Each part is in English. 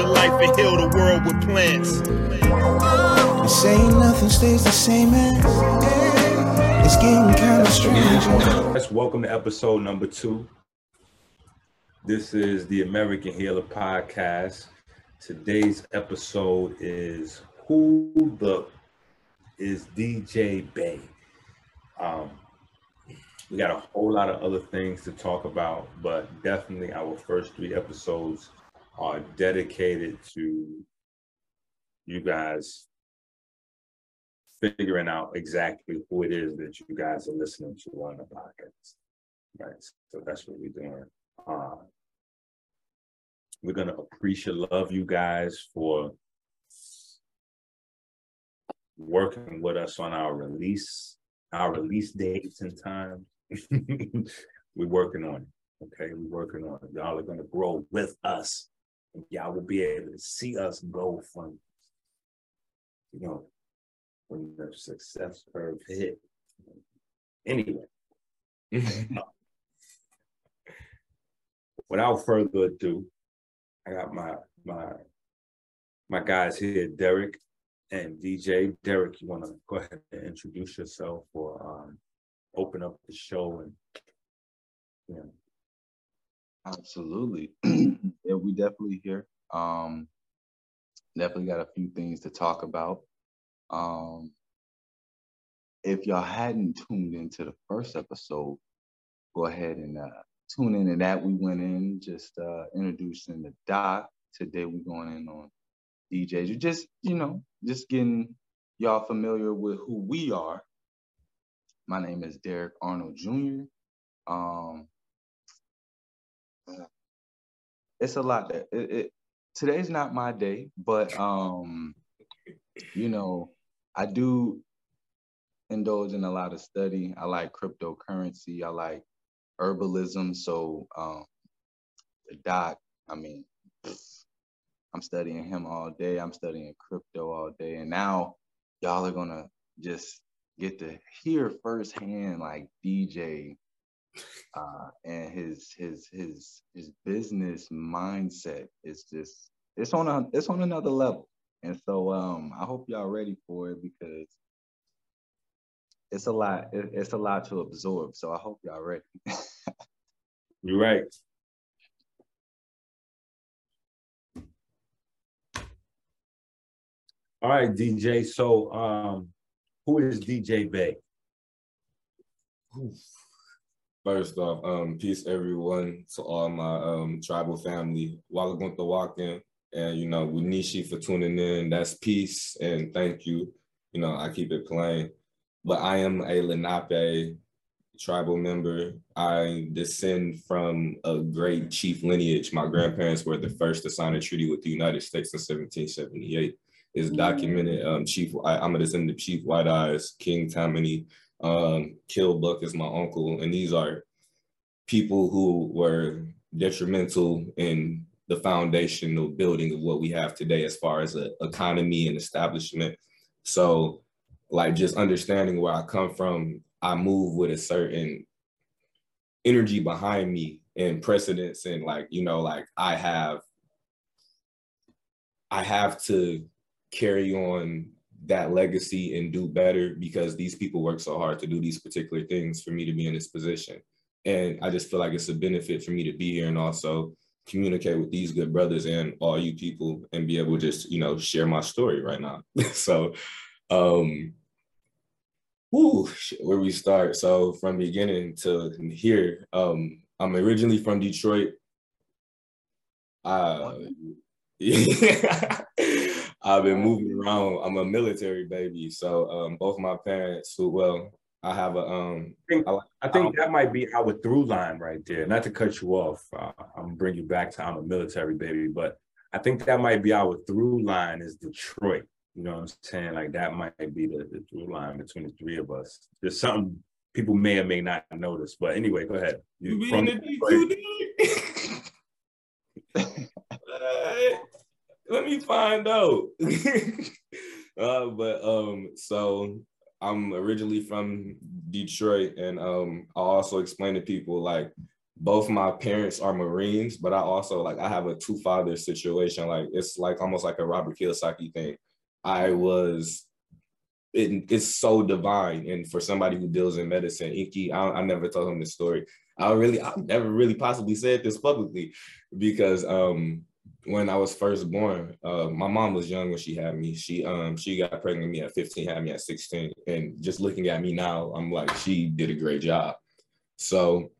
your life and heal the world with plants. They say nothing stays the same as it's getting kind of strange. Let's welcome to episode number two. This is the American Healer Podcast. Today's episode is Who the is DJ Bey? Um, we got a whole lot of other things to talk about, but definitely our first three episodes are dedicated to you guys figuring out exactly who it is that you guys are listening to on the podcast. Right. So that's what we're doing. Uh, we're gonna appreciate love you guys for working with us on our release, our release dates and time. we're working on it. Okay, we're working on it. Y'all are gonna grow with us. And y'all will be able to see us go from, you know, when the success curve hit. Anyway. Without further ado, I got my my my guys here, Derek and DJ. Derek, you want to go ahead and introduce yourself or um, open up the show and yeah. Absolutely. yeah, we definitely here. Um, definitely got a few things to talk about. Um, if y'all hadn't tuned into the first episode, go ahead and uh, tune into that. We went in just uh, introducing the doc. Today we're going in on DJs. You're just, you know, just getting y'all familiar with who we are. My name is Derek Arnold Jr. Um, it's a lot that it, it, today's not my day, but um, you know, I do indulge in a lot of study. I like cryptocurrency. I like herbalism. So um, the doc, I mean, I'm studying him all day. I'm studying crypto all day, and now y'all are gonna just get to hear firsthand like DJ uh, and his his his his business mindset is just it's on a it's on another level. And so um, I hope y'all ready for it because it's a lot. It, it's a lot to absorb. So I hope y'all ready. You're right. All right, DJ. So, um, who is DJ Bey? First off, um, peace everyone to all my um tribal family. Walagunta Wakin and you know Winishi for tuning in. That's peace and thank you. You know, I keep it plain. But I am a Lenape tribal member. I descend from a great chief lineage. My grandparents were the first to sign a treaty with the United States in 1778 It's documented. Um, Chief, I, am a descendant of Chief White Eyes, King Tammany, um, Killbuck is my uncle, and these are people who were detrimental in the foundational building of what we have today as far as a economy and establishment. So, like just understanding where I come from, I move with a certain energy behind me and precedence and like you know like I have I have to carry on that legacy and do better because these people work so hard to do these particular things for me to be in this position. And I just feel like it's a benefit for me to be here and also communicate with these good brothers and all you people and be able to just, you know, share my story right now. so, um, whoo, where we start. So from beginning to here, um, I'm originally from Detroit. Uh, I've been moving around. I'm a military baby, so um, both my parents, who well, I have a um. I think, I, I think um, that might be our through line right there. Not to cut you off, uh, I'm gonna bring you back to I'm a military baby, but I think that might be our through line is Detroit. You know what I'm saying? Like that might be the, the through line between the three of us. There's something people may or may not notice, but anyway, go ahead. You, you from Detroit. let me find out. uh, but um, so I'm originally from Detroit, and um, I also explain to people like both my parents are Marines, but I also like I have a two father situation. Like it's like almost like a Robert Kiyosaki thing. I was it, it's so divine. And for somebody who deals in medicine, Enqi, I, I never told him this story. I really, I've never really possibly said this publicly because um, when I was first born, uh, my mom was young when she had me. She um she got pregnant with me at 15, had me at 16. And just looking at me now, I'm like, she did a great job. So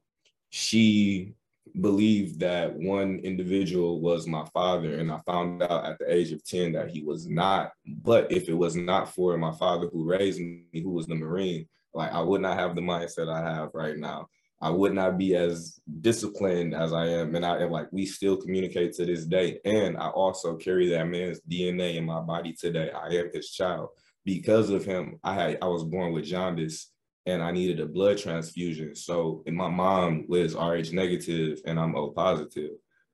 she believed that one individual was my father and i found out at the age of 10 that he was not but if it was not for my father who raised me who was the marine like i would not have the mindset i have right now i would not be as disciplined as i am and i and like we still communicate to this day and i also carry that man's dna in my body today i am his child because of him i had i was born with jaundice and I needed a blood transfusion. So, and my mom was Rh negative and I'm O positive.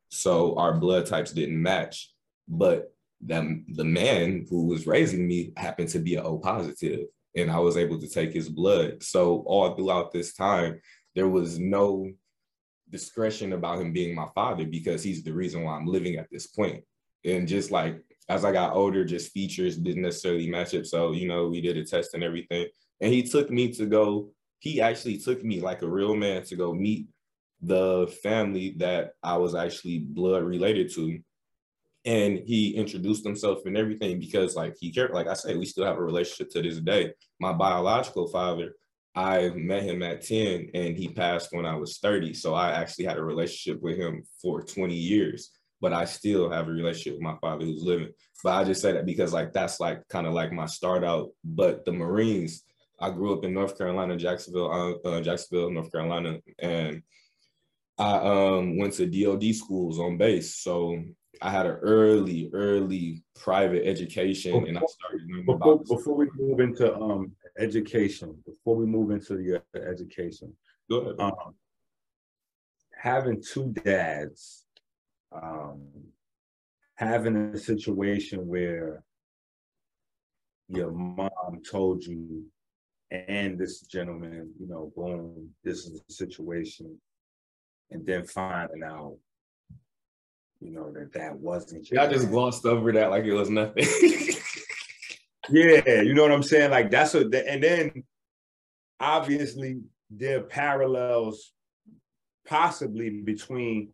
So our blood types didn't match. But the, the man who was raising me happened to be an O positive, and I was able to take his blood. So all throughout this time, there was no discretion about him being my father because he's the reason why I'm living at this point. And just like as I got older, just features didn't necessarily match up. So, you know, we did a test and everything. And he took me to go, he actually took me like a real man to go meet the family that I was actually blood related to. And he introduced himself and everything because, like, he cared. Like I say, we still have a relationship to this day. My biological father, I met him at 10 and he passed when I was 30. So I actually had a relationship with him for 20 years, but I still have a relationship with my father who's living. But I just say that because, like, that's like kind of like my start out. But the Marines, I grew up in North Carolina, Jacksonville, uh, uh, Jacksonville, North Carolina, and I um, went to DoD schools on base. So I had an early, early private education, and I started learning before, about. Before we move into um, education, before we move into your education, go ahead. Um, having two dads, um, having a situation where your mom told you and this gentleman, you know, boom, this is the situation, and then finding out, you know, that that wasn't. I just glossed over that like it was nothing. yeah, you know what I'm saying? Like that's what, and then obviously there are parallels possibly between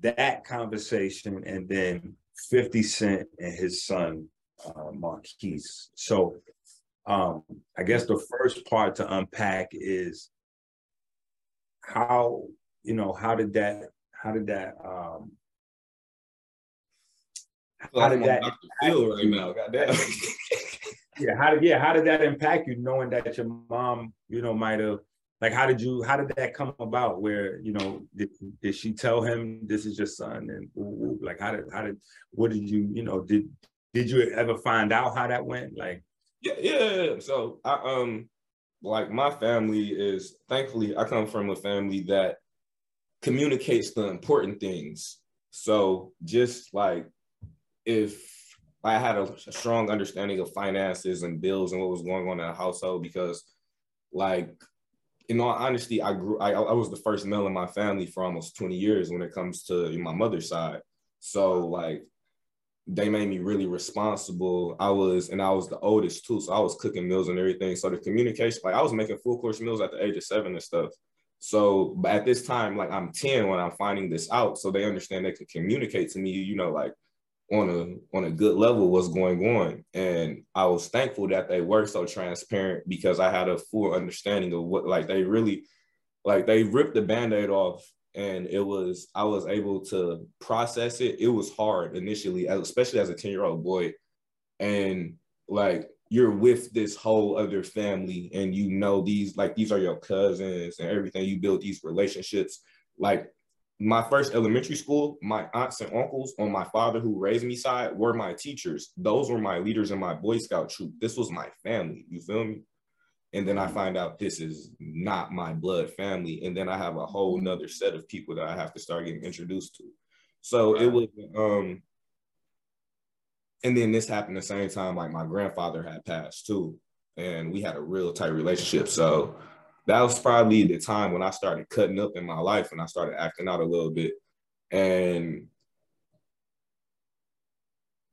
that conversation and then 50 Cent and his son uh, Marquise. So um, I guess the first part to unpack is how you know how did that how did that um how did that feel right now? Goddamn. yeah, how did yeah, how did that impact you knowing that your mom, you know, might have like how did you how did that come about where you know did, did she tell him this is your son and like how did how did what did you you know did did you ever find out how that went like yeah, yeah. So I um like my family is thankfully I come from a family that communicates the important things. So just like if I had a, a strong understanding of finances and bills and what was going on in the household because like in all honesty, I grew I, I was the first male in my family for almost 20 years when it comes to my mother's side. So like they made me really responsible. I was, and I was the oldest too, so I was cooking meals and everything. So the communication, like I was making full course meals at the age of seven and stuff. So, but at this time, like I'm 10 when I'm finding this out, so they understand they can communicate to me, you know, like on a on a good level what's going on. And I was thankful that they were so transparent because I had a full understanding of what like they really like they ripped the band-aid off and it was I was able to process it. It was hard initially, especially as a 10 year old boy. And like you're with this whole other family and you know these like these are your cousins and everything you build these relationships like my first elementary school my aunts and uncles on my father who raised me side were my teachers. Those were my leaders in my boy scout troop. This was my family. You feel me? And then I find out this is not my blood family, and then I have a whole nother set of people that I have to start getting introduced to. So it was, um, and then this happened the same time like my grandfather had passed too, and we had a real tight relationship. So that was probably the time when I started cutting up in my life and I started acting out a little bit. And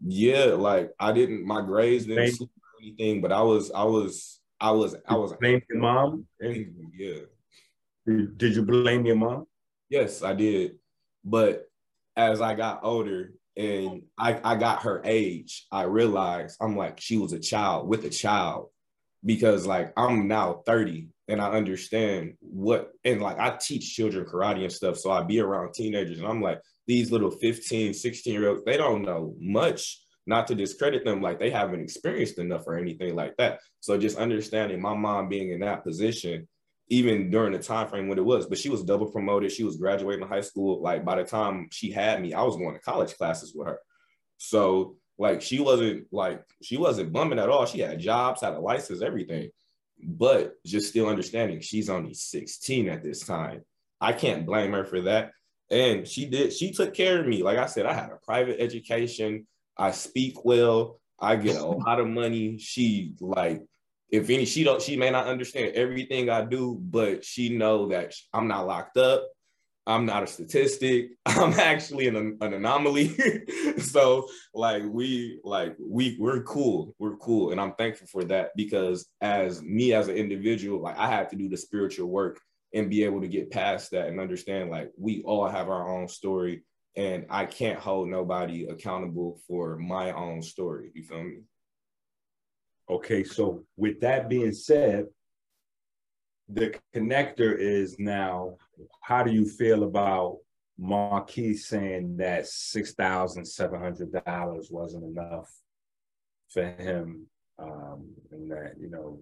yeah, like I didn't my grades didn't sleep or anything, but I was I was I was I was Blame your mom? Yeah. did did you blame your mom? Yes, I did. But as I got older and I, I got her age, I realized I'm like, she was a child with a child because like I'm now 30 and I understand what, and like I teach children karate and stuff. So I be around teenagers and I'm like, these little 15, 16 year olds, they don't know much. Not to discredit them, like they haven't experienced enough or anything like that. So just understanding my mom being in that position even during the time frame when it was. But she was double promoted. She was graduating high school. Like by the time she had me, I was going to college classes with her. So like she wasn't like she wasn't bumming at all. She had jobs, had a license, everything. But just still understanding she's only 16 at this time. I can't blame her for that. And she did, she took care of me. Like I said, I had a private education. I speak well. I get a lot of money. She like if any she don't she may not understand everything i do but she know that i'm not locked up i'm not a statistic. I'm actually an, an anomaly. So like we like we we're cool. We're cool. And i'm thankful for that because as me as an individual like i have to do the spiritual work and be able to get past that and understand like we all have our own story. And i can't hold nobody accountable for my own story. You feel me? Okay, so with that being said, the connector is now how do you feel about Marquise saying that six thousand seven hundred dollars wasn't enough for him? Um, and that, you know,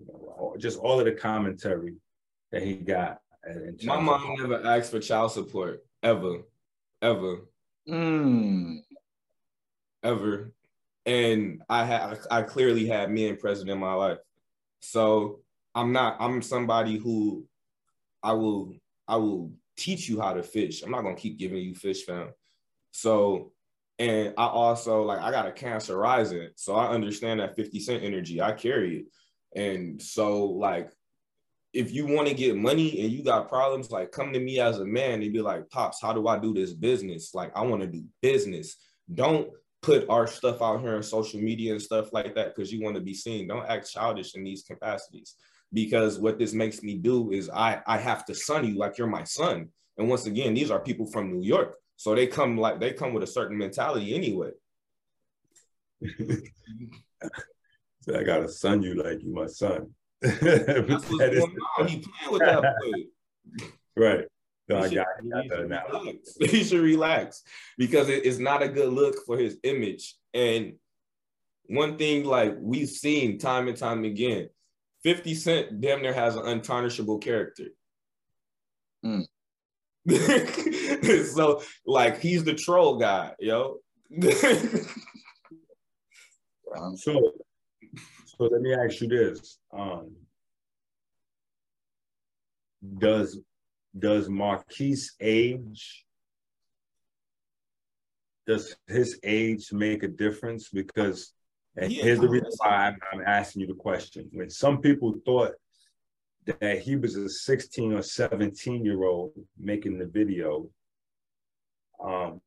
you know, just all of the commentary that he got. in My mom of- never asked for child support ever, ever, Mm. ever. And I had I clearly had men present in my life. So I'm not I'm somebody who I will I will teach you how to fish. I'm not gonna keep giving you fish, fam. So and I also like I got a cancer rising. So I understand that 50 cent energy. I carry it. And so like if you want to get money and you got problems, like come to me as a man and be like, Pops, how do I do this business? Like, I want to do business. Don't put our stuff out here on social media and stuff like that because you want to be seen. Don't act childish in these capacities. Because what this makes me do is I, I have to son you like you're my son. And once again, these are people from New York. So they come like they come with a certain mentality anyway. So I gotta son you like you my son. That's what's That is- going on. He playing with that boy. right. No, I He should- got, he got should relax. He should relax because it- it's not a good look for his image. And one thing, like we've seen time and time again, 50 Cent damn near has an untarnishable character. Mm. so, like, he's the troll guy, yo. Um, So, so let me ask you this: um, Does does Marquise age? Does his age make a difference? Because and Yeah. here's the reason why I'm, I'm asking you the question. When some people thought that he was a 16 or 17 year old making the video, um,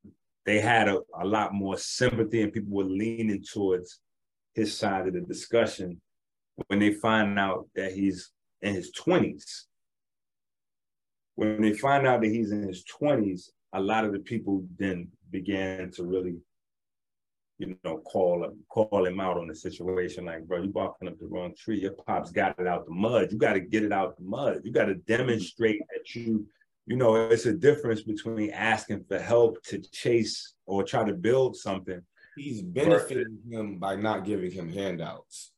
they had a, a lot more sympathy and people were leaning towards his side of the discussion when they find out that he's in his 20s. When they find out that he's in his 20s, a lot of the people then began to really, you know, call him, call him out on the situation. Like, bro, you barking up the wrong tree. Your pops got it out the mud. You got to get it out the mud. You got to demonstrate that you, you know, it's a difference between asking for help to chase or try to build something He's benefiting him by not giving him handouts.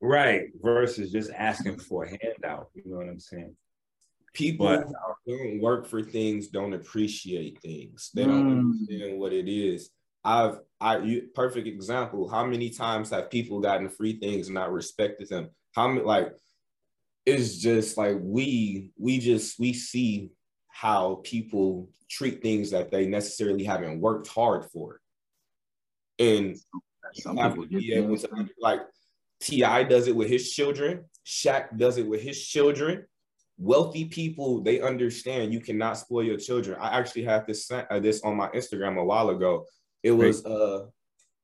Right. Versus just asking for a handout. You know what I'm saying? People But- who don't work for things don't appreciate things. They don't Mm. understand what it is. I've I you, perfect example. How many times have people gotten free things and not respected them? How many like it's just like we we just we see how people treat things that they necessarily haven't worked hard for. And Some people be able to like T.I. does it with his children. Shaq does it with his children. Wealthy people, they understand you cannot spoil your children. I actually have this uh, this on my Instagram a while ago. It was uh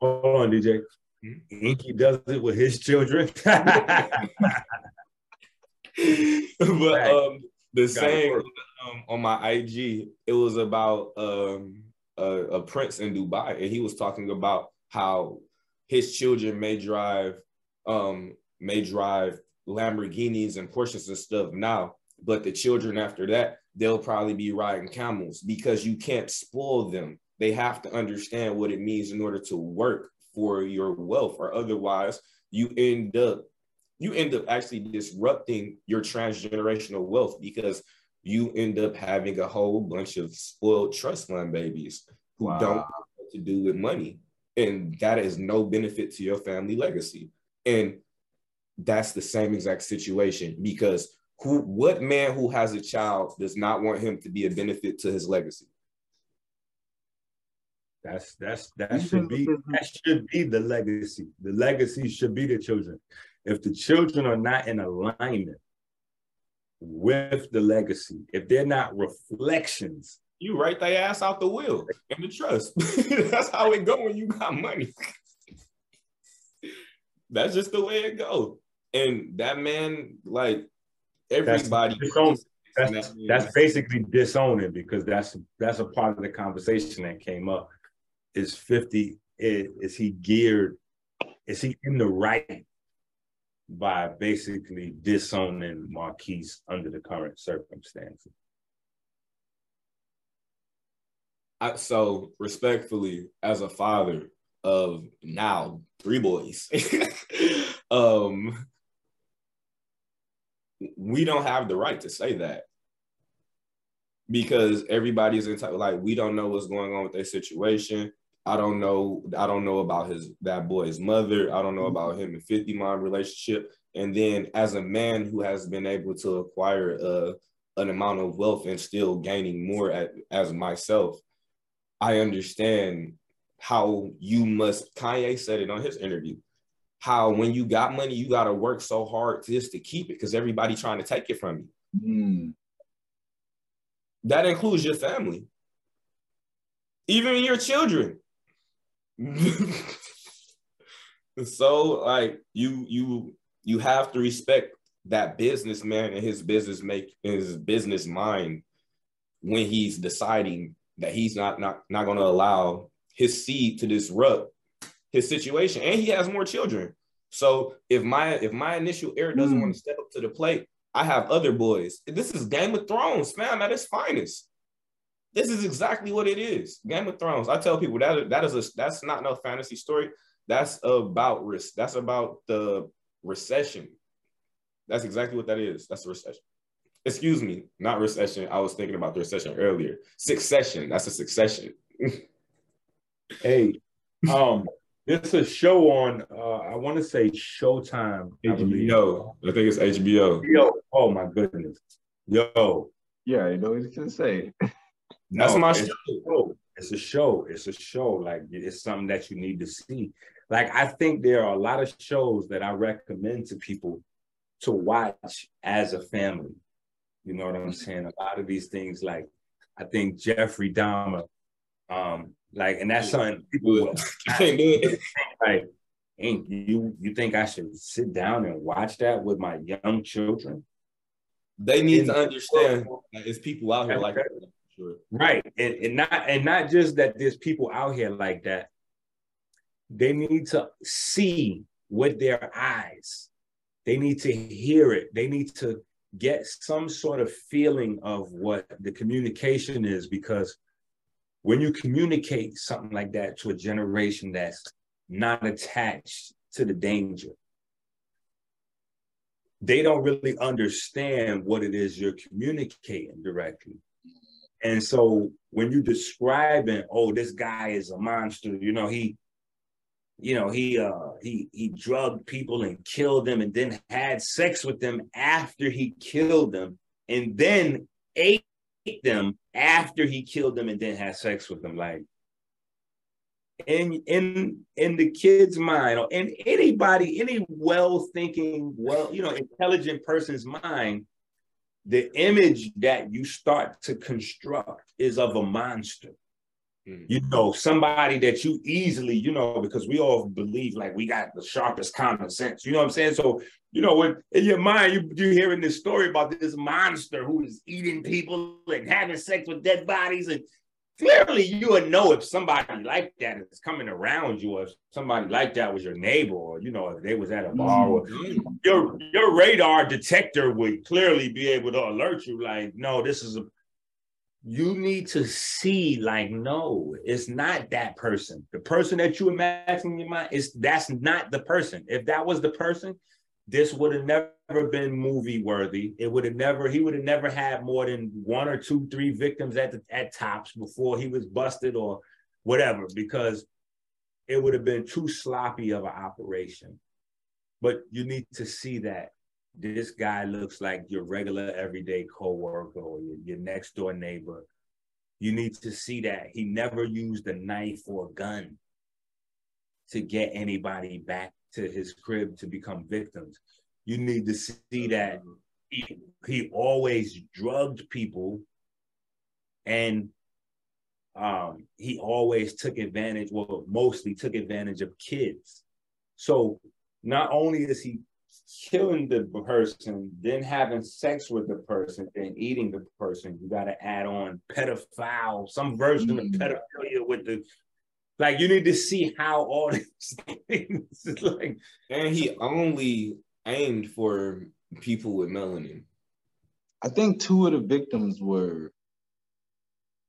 hold on, DJ. Hmm? Enqi does it with his children. but um the saying um, on my IG, it was about um a, a prince in Dubai, and he was talking about how his children may drive um may drive Lamborghinis and Porsches and stuff now, but the children after that, they'll probably be riding camels because you can't spoil them. They have to understand what it means in order to work for your wealth, or otherwise you end up you end up actually disrupting your transgenerational wealth because you end up having a whole bunch of spoiled trust fund babies who wow. don't know what to do with money. And that is no benefit to your family legacy. And that's the same exact situation because who what man who has a child does not want him to be a benefit to his legacy? That's that's that should be that should be the legacy. The legacy should be the children. If the children are not in alignment with the legacy, if they're not reflections, you write their ass out the will and the trust. That's how it go when you got money. That's just the way it go. And that man, like everybody, that's, that's, that's basically disowning because that's that's a part of the conversation that came up. Is fifty? Is, is he geared? Is he in the right by basically disowning Marquise under the current circumstances? I, so respectfully, as a father of now three boys, um, we don't have the right to say that because everybody's entitled. Like we don't know what's going on with their situation. I don't know. I don't know about his that boy's mother. I don't know about him and 50 mom relationship. And then as a man who has been able to acquire a, uh, an amount of wealth and still gaining more at, as myself, I understand how you must. Kanye said it on his interview. How when you got money, you got to work so hard just to keep it because everybody trying to take it from you. Mm. That includes your family, even your children. so like you you you have to respect that businessman and his business make his business mind when he's deciding that he's not not not going to allow his seed to disrupt his situation. And he has more children. So if my if my initial heir doesn't mm. want to step up to the plate i have other boys. This is game of thrones fam at its finest this is exactly what it is. Game of Thrones. I tell people that that is a that's not no fantasy story. That's about risk. That's about the recession. That's exactly what that is. That's a recession. Excuse me, not recession. I was thinking about the recession earlier. Succession. That's a succession. hey, um, it's a show on. Uh, I want to say Showtime. HBO. I, I think it's HBO. Yo, oh my goodness. Yo. Yeah, you know what he's gonna say. That's no, my it's show. It's a show. It's a show. Like it's something that you need to see. Like I think there are a lot of shows that I recommend to people to watch as a family. You know what I'm saying? A lot of these things, like I think Jeffrey Dahmer, um, like, and that's something people like, ain't you you think I should sit down and watch that with my young children? They need and, to understand that it's people out here like that. Sure. Right. And, and not and not just that there's people out here like that. They need to see with their eyes. They need to hear it. They need to get some sort of feeling of what the communication is because when you communicate something like that to a generation that's not attached to the danger, they don't really understand what it is you're communicating directly. And so when you describing, oh, this guy is a monster, you know, he, you know, he uh he he drugged people and killed them and then had sex with them after he killed them and then ate them after he killed them and then had sex with them. Like in in in the kid's mind or in anybody, any well-thinking, well, you know, intelligent person's mind, the image that you start to construct is of a monster. Mhm. You know, somebody that you easily, you know, because we all believe like we got the sharpest common sense. You know what I'm saying? So, you know, when in your mind, you you hearing this story about this monster who is eating people and having sex with dead bodies, and clearly you would know if somebody like that is coming around you, or if somebody like that was your neighbor, or you know, if they was at a bar, or mm-hmm. your your radar detector would clearly be able to alert you like no this is a you need to see like no it's not that person. The person that you imagine in your mind is that's not the person. If that was the person this would have never been movie worthy. It would have never he would have never had more than one or two three victims at the at tops before he was busted or whatever because it would have been too sloppy of an operation. But you need to see that this guy looks like your regular everyday coworker or your, your next door neighbor. You need to see that. He never used a knife or a gun to get anybody back to his crib to become victims. You need to see that he, he always drugged people and um, he always took advantage, well, mostly took advantage of kids. So not only is he killing the person, then having sex with the person, then eating the person, you got to add on pedophile, some version of Mm. pedophilia with the, like, you need to see how all these things is like, And he only aimed for people with melanin. I think two of the victims were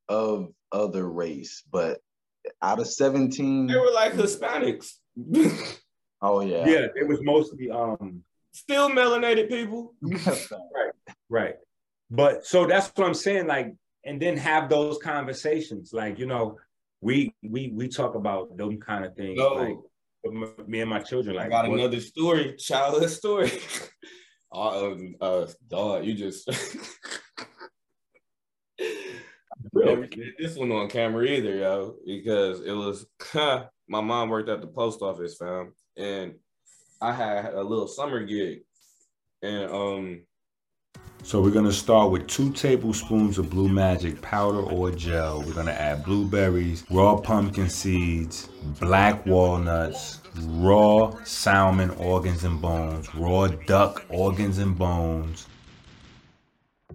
of other race, but out of 17, They were like Hispanics. oh yeah. yeah, it was mostly, um, Still melanated people. Right. Right. But so that's what I'm saying. Like, and then have those conversations. Like, you know, we we we talk about those kind of things. No. Like me and my children. Like, I got what- another story, childhood story. uh, um, uh, dog, you just. Never did this one on camera either, yo, because it was my mom worked at the post office, fam, and I had a little summer gig, and um, So we're gonna start with two tablespoons of Blue Magic powder or gel. We're gonna add blueberries, raw pumpkin seeds, black walnuts, raw salmon organs and bones, raw duck organs and bones,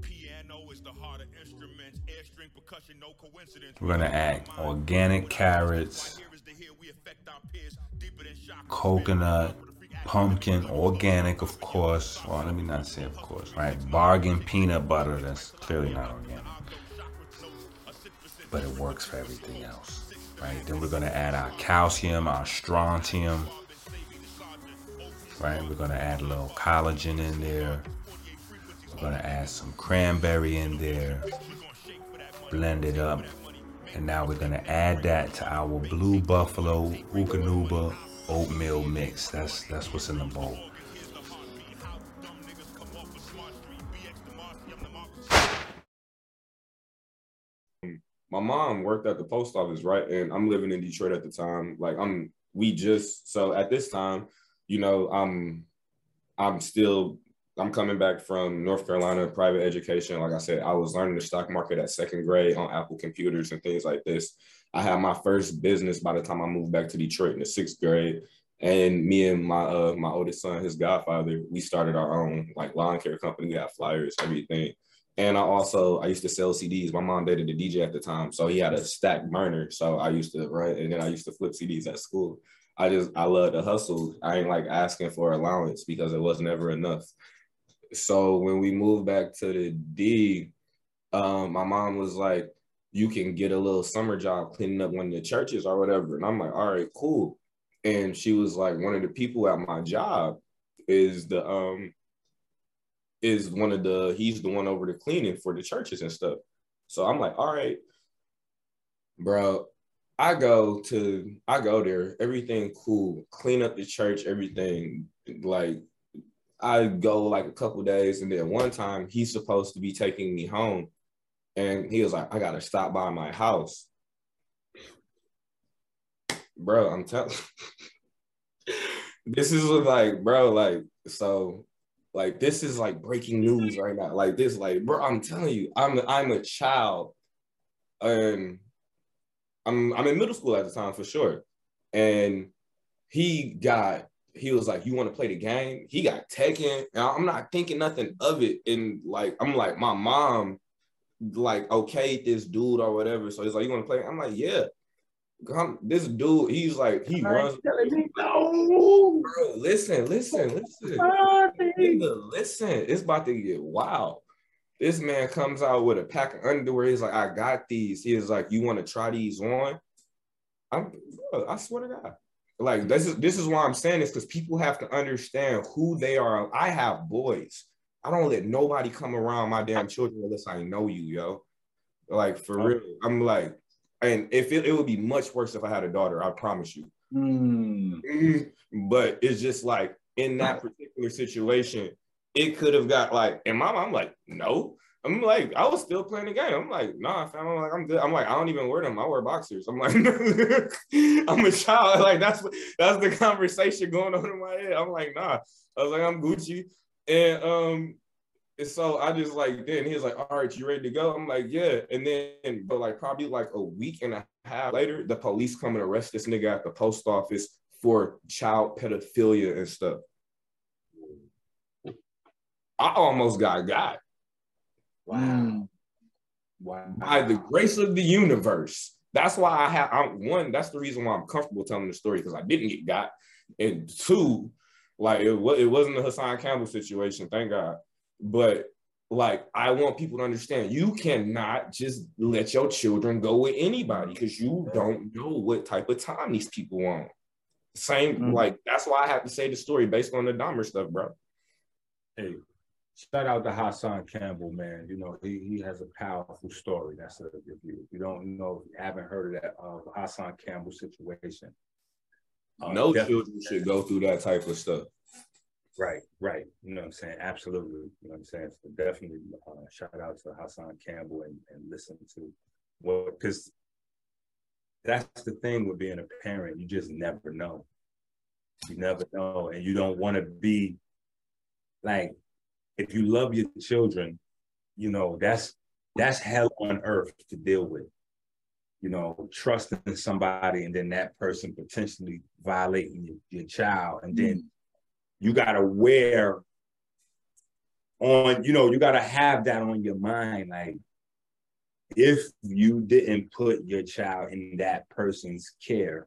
Piano is the harder instrument. Airstring percussion, no coincidence. We're gonna add organic carrots, Here is the here we affect our peers deeper than shock. coconut, pumpkin, organic, of course. Well, let me not say of course, right? Bargain peanut butter, that's clearly not organic. But it works for everything else, right? Then we're gonna add our calcium, our strontium, right? We're gonna add a little collagen in there. We're gonna add some cranberry in there, blend it up. And now we're gonna add that to our Blue Buffalo Eukanuba oatmeal mix. That's that's what's in the bowl. my mom worked at the post office, right? And I'm living in Detroit at the time. Like I'm we just so at this time, you know, I'm I'm still I'm coming back from North Carolina private education. Like I said, I was learning the stock market at second grade on Apple computers and things like this. I had my first business by the time I moved back to Detroit in the sixth grade. And me and my uh my oldest son, his godfather, we started our own like lawn care company. We had flyers, everything. And I also I used to sell CDs. My mom dated a DJ at the time, so he had a stack burner. So I used to write, and then I used to flip CDs at school. I just I love to hustle. I ain't like asking for allowance because it was never enough. So when we moved back to the D, um, my mom was like, "You can get a little summer job cleaning up one of the churches or whatever." And I'm like, "All right, cool." And she was like, "One of the people at my job is the um is one of the he's the one over the cleaning for the churches and stuff. So I'm like, all right, bro. I go to I go there, everything cool, clean up the church, everything. Like I go like a couple days, and then one time he's supposed to be taking me home, and he was like, I gotta stop by my house. bro, I'm telling. this is like, bro, like, so, like, this is like breaking news right now. Like this, like, bro, I'm telling you, I'm I'm a child, and I'm I'm in middle school at the time for sure, and he got he was like, "You want to play the game?" He got taken, and I'm not thinking nothing of it. And like, I'm like, my mom, like, okay, this dude or whatever. So he's like, "You want to play?" I'm like, "Yeah." Come, this dude, he's like, he runs. no. Bro, listen, listen, listen. Listen, it's about to get wild. This man comes out with a pack of underwear. He's like, I got these. He was like, You want to try these on? I'm bro, I swear to God. Like this is this is why I'm saying this because people have to understand who they are. I have boys. I don't let nobody come around my damn children unless I know you, yo. Like for real. I'm like, and if it, it would be much worse if I had a daughter, I promise you. Mm. But it's just like in that particular situation, it could have got like, and my mom I'm like, no. I'm like, I was still playing the game. I'm like, nah, fam. I'm like, I'm good. I'm like, I don't even wear them. I wear boxers. I'm like, I'm a child. Like that's that's the conversation going on in my head. I'm like, nah. I was like, I'm Gucci. And um, and so I just like then he was like, all right, you ready to go? I'm like, yeah. And then, but like probably like a week and a half later, the police come and arrest this nigga at the post office for child pedophilia and stuff. I almost got got Wow. Wow. by the grace of the universe. That's why I have I'm one, that's the reason why I'm comfortable telling the story because I didn't get got. And two, like it, it wasn't a Hassan Campbell situation, thank God. But like I want people to understand you cannot just let your children go with anybody because you don't know what type of time these people want. Same, Mhm. like that's why I have to say the story based on the Dahmer stuff, bro. Hey, shout out to Hassan Campbell, man. You know, he, he has a powerful story. That's a, if you, if you don't know, if you haven't heard of that uh, Hassan Campbell situation. Uh, no definitely- children should go through that type of stuff. Right, right. You know what I'm saying? Absolutely. You know what I'm saying? So definitely uh, shout out to Hassan Campbell and, and listen to what, because that's the thing with being a parent. You just never know. You never know. And you don't want to be like, if you love your children, you know, that's that's hell on earth to deal with. You know, trusting somebody and then that person potentially violating your, your child. And then mm-hmm. you gotta wear on, you know, you gotta have that on your mind. Like, if you didn't put your child in that person's care,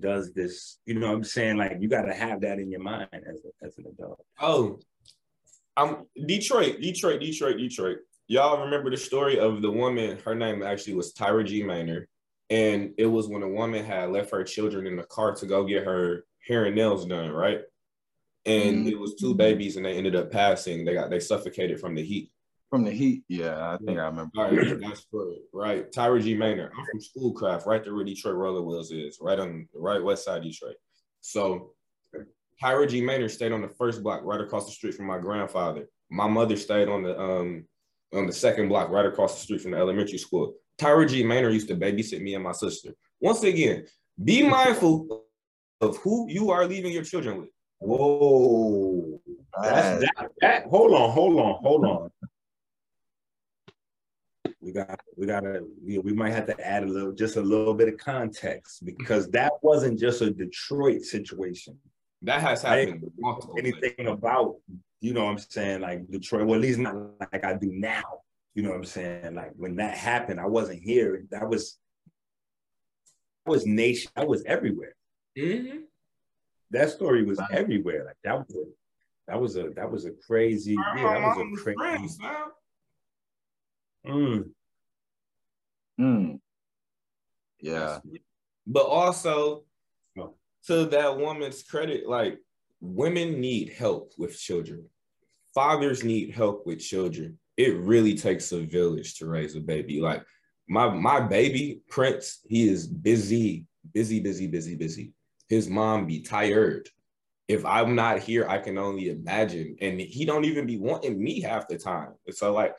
does this, you know I'm saying? Like, you gotta have that in your mind as, a, as an adult. Oh, I'm Detroit, Detroit, Detroit, Detroit. Y'all remember the story of the woman? Her name actually was Tyra G. Maynard, and it was when a woman had left her children in the car to go get her hair and nails done, right? And it was two babies, and they ended up passing. They got they suffocated from the heat. From the heat. Yeah, I think I remember. All right, that's for right. Tyra G. Maynard. I'm from Schoolcraft, right there where Detroit Roller Wheels is, right on the right west side of Detroit. So Tyra G. Maynard stayed on the first block right across the street from my grandfather. My mother stayed on the um on the second block right across the street from the elementary school. Tyra G. Maynard used to babysit me and my sister. Once again, be mindful of who you are leaving your children with. Whoa. That's that, that hold on, hold on, hold on. We got we gotta we, we might have to add a little just a little bit of context because that wasn't just a Detroit situation. That has I happened. multiple Anything about, you know what I'm saying, like Detroit, well, at least not like I do now. You know what I'm saying? Like when that happened, I wasn't here. That was that was nation, that was everywhere. Mhm. That story was everywhere. Like that was a, that was a that was a crazy, yeah, that was a crazy. friends. Mm. Mm. Yeah. But also, No. to that woman's credit, like women need help with children. Fathers need help with children. It really takes a village to raise a baby. Like my my baby Prince, he is busy, busy, busy, busy, busy. His mom be tired. If I'm not here, I can only imagine. And he don't even be wanting me half the time. So like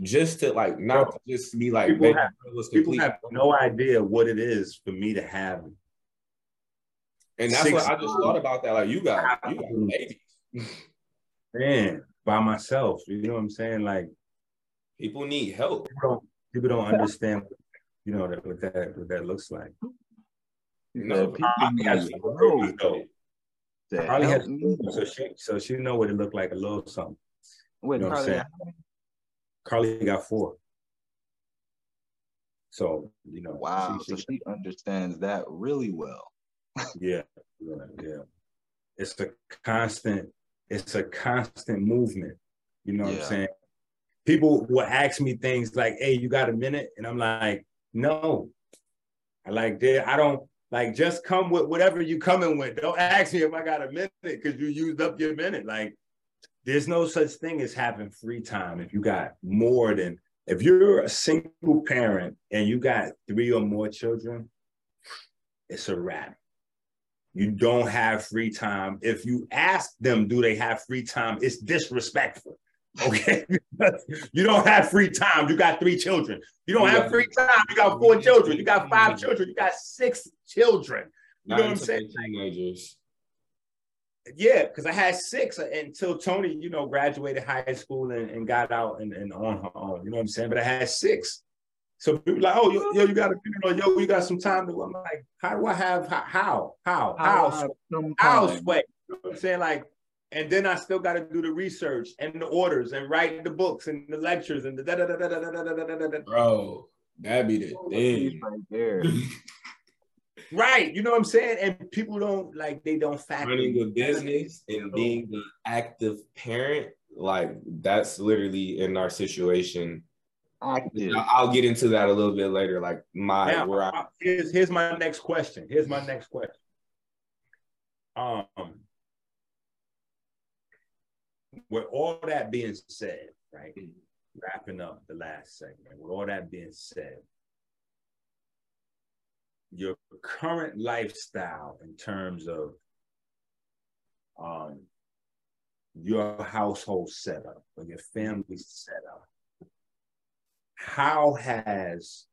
just to like not to just be like People have- People have no idea what it is for me to have And that's what I just thought about that. Like you got you got babies. man by myself. You know what I'm saying? Like People need help. people don't people don't understand, you know, that what that what that looks like. You know, people Carly need has four babies, though. Carly has me. so she so she know what it looked like a little something. Wait, you know what I'm Carly, saying? Carly got four. So you know, wow, she- so she- she understands that really well. Yeah, yeah, yeah. It's a constant, it's a constant movement. You know what Yeah. I'm saying? People will ask me things like, hey, you got a minute? And I'm like, no. I like that. I don't like just come with whatever you coming with. Don't ask me if I got a minute because you used up your minute. Like, there's no such thing as having free time if you got more than if you're a single parent and you got three or more children, it's a wrap. You don't have free time. If you ask them, do they have free time? It's disrespectful. Okay. you don't have free time. You got three children. You don't have free time. You got four children. You got five children. You got six children. You know what I'm saying? Teenagers. Yeah, because I had six until Tony, you know, graduated high school and, and got out and, and on her own. You know what I'm saying? But I had six. So people like, oh, yo, yo, you got a you know, yo, you got some time to. I'm like, how do I have how how how how have some how sweat? You know what I'm saying? Like, and then I still got to do the research and the orders and write the books and the lectures and the da da da da da da da da da da da. Bro, that'd be the thing. Right there. Right, you know what I'm saying? And people don't like they don't factor. Running a business and being the active parent, like that's literally in our situation. Active. I'll get into that a little bit later. Like my Now, where I uh, here's here's my next question. Here's my next question. Um, with all that being said, right? Wrapping up the last segment. With all that being said, your current lifestyle in terms of um your household setup or your family setup, how has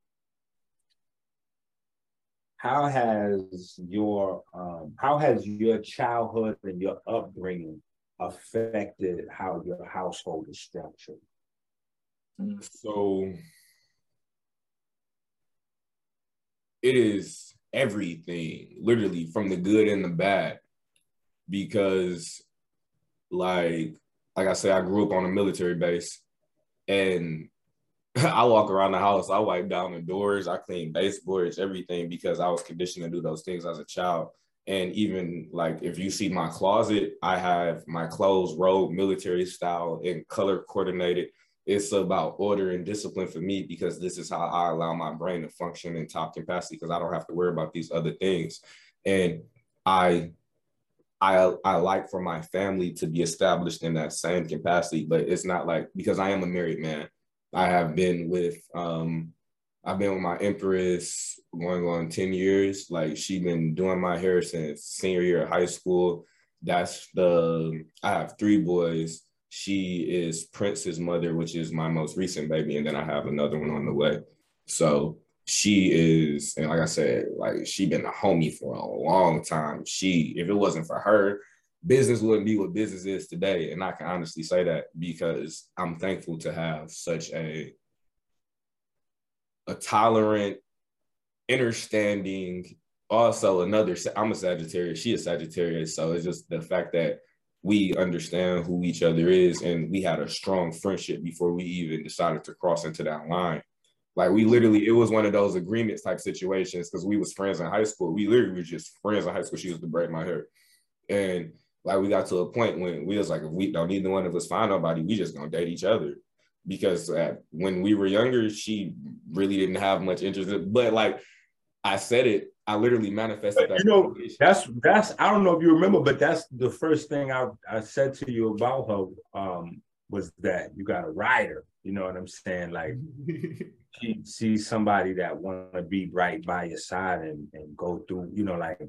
how has your um, how has your childhood and your upbringing affected how your household is structured? So it is everything, literally from the good and the bad. Because like like I said, I grew up on a military base and I walk around the house, I wipe down the doors, I clean baseboards, everything because I was conditioned to do those things as a child. And even like if you see my closet, I have my clothes rolled military style and color coordinated it's about order and discipline for me because this is how I allow my brain to function in top capacity because I don't have to worry about these other things. And I I I like for my family to be established in that same capacity, but it's not like because I am a married man. I have been with um I've been with my empress going on 10 years. Like she's been doing my hair since senior year of high school. That's the I have three boys she is Prince's mother, which is my most recent baby, and then I have another one on the way. So she is, and like I said, like she's been a homie for a long time. She, if it wasn't for her, business wouldn't be what business is today. And I can honestly say that because I'm thankful to have such a a tolerant, understanding. Also, another I'm a Sagittarius, she is Sagittarius, so it's just the fact that we understand who each other is and we had a strong friendship before we even decided to cross into that line like we literally it was one of those agreements type situations because we was friends in high school we literally were just friends in high school she used to braid my hair and like we got to a point when we was like if we don't neither one of us find nobody we just gonna date each other because uh, when we were younger she really didn't have much interest in, but like i said it I literally manifested that. you know, that's that's I don't know if you remember, but that's the first thing I, I said to you about her um, was that you got a rider. You know what I'm saying? Like she sees somebody that want to be right by your side and, and go through, you know, like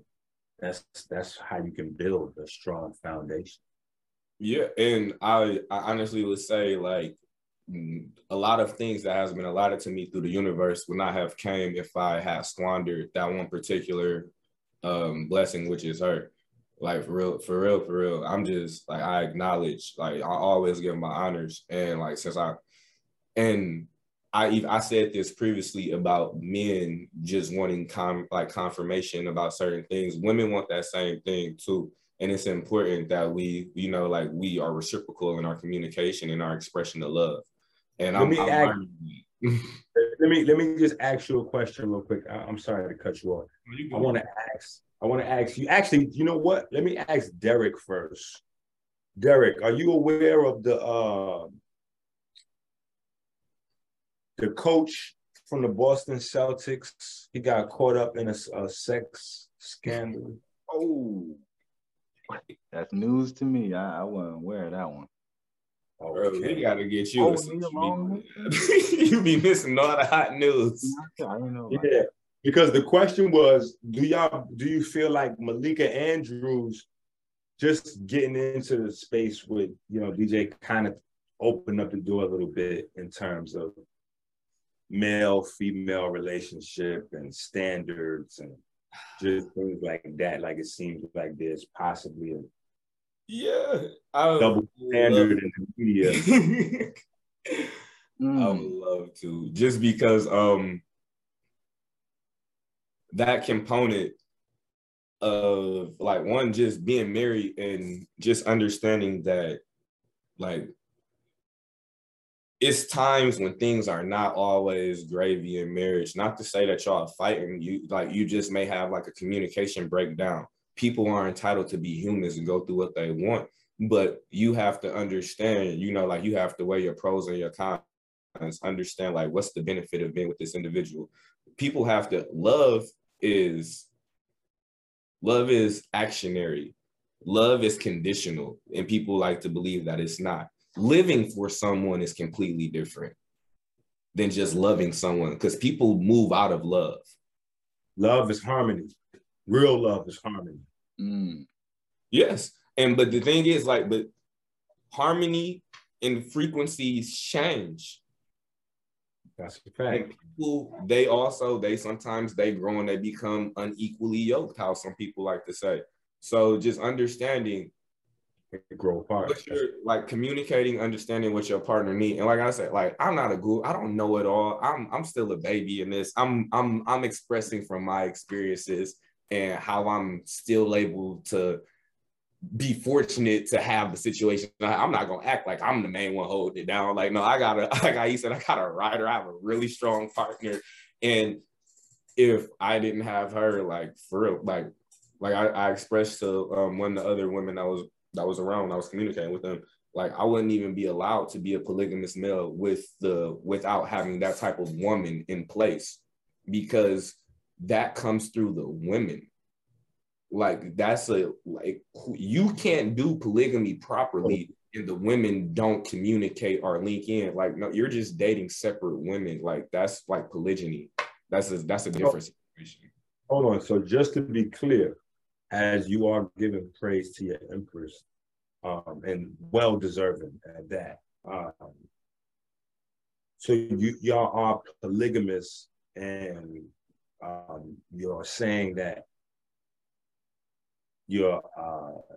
that's that's how you can build a strong foundation. Yeah, and I I honestly would say like mm, a lot of things that has been allotted to me through the universe would not have came if I had squandered that one particular um blessing, which is her. Like for real, for real, for real. I'm just like I acknowledge, like I always give my honors, and like since I, and I I said this previously about men just wanting com like confirmation about certain things. Women want that same thing too, and it's important that we, you know, like we are reciprocal in our communication and our expression of love. And Let I'm, me I'm ask- Let me let me just ask you a question real quick. I, I'm sorry to cut you off. I want to ask. I want to ask you. Actually, you know what? Let me ask Derek first. Derek, are you aware of the uh, the coach from the Boston Celtics? He got caught up in a, a sex scandal. Oh, that's news to me. I, I wasn't aware of that one. Oh, Bro, we gotta get you. Oh, a social leave you be missing all the hot news. I didn't know. about Yeah, because the question was, do y'all do you feel like Malika Andrews just getting into the space with you know DJ kind of opened up the door a little bit in terms of male female relationship and standards and just things like that. Like it seems like there's possibly a Yeah, I double standard in the media. Mm. I would love to, just because um that component of like one just being married and just understanding that like it's times when things are not always gravy in marriage. Not to say that y'all are fighting, you like you just may have like a communication breakdown. People are entitled to be humans and go through what they want, but you have to understand, you know, like you have to weigh your pros and your cons, understand like what's the benefit of being with this individual. People have to love is love is actionary. Love is conditional, and people like to believe that it's not living for someone is completely different than just loving someone because people move out of love. love is harmony. Real love is harmony. Mm. Yes. And but the thing is, like, but harmony and frequencies change. That's a fact. And people, they also, they sometimes they grow and they become unequally yoked, how some people like to say. So just understanding They grow apart. what you're like communicating, understanding what your partner need. And like I said, like I'm not a guru, I don't know it all. I'm I'm still a baby in this. I'm I'm I'm expressing from my experiences and how I'm still able to be fortunate to have the situation. I- I'm not gonna act like I'm the main one holding it down. Like, no, I got a like he said, I got a rider, I have a really strong partner. And if I didn't have her, like for real, like like I, I expressed to um, one of the other women that was that was around I was communicating with them, like I wouldn't even be allowed to be a polygamous male with the without having that type of woman in place because that comes through the women. Like that's a like you can't do polygamy properly and the women don't communicate or link in. Like no, you're just dating separate women. Like that's like polygyny. That's a that's a different situation. Hold on. So just to be clear, as you are giving praise to your empress, um, and well deserving at that. Um, so you y'all are polygamous, and um, you're saying that your uh,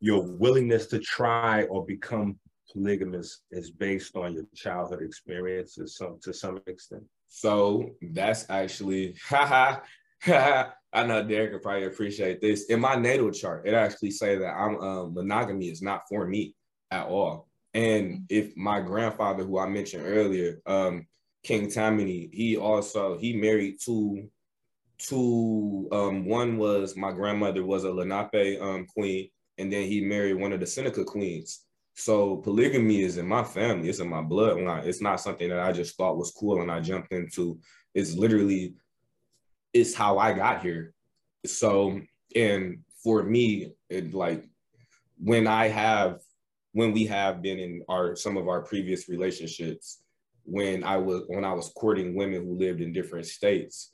your willingness to try or become polygamous is based on your childhood experiences, some to some extent. So that's actually, haha. I know Derek could probably appreciate this. In my natal chart, it actually say that I'm um, monogamy is not for me at all. And if my grandfather, who I mentioned earlier, um, King Tammany, he also he married two, two. Um, one was my grandmother was a Lenape um, queen, and then he married one of the Seneca queens. So polygamy is in my family. It's in my bloodline. It's not something that I just thought was cool and I jumped into. It's literally, it's how I got here. So, and for me, it like when I have, when we have been in our some of our previous relationships, when I was when I was courting women who lived in different states,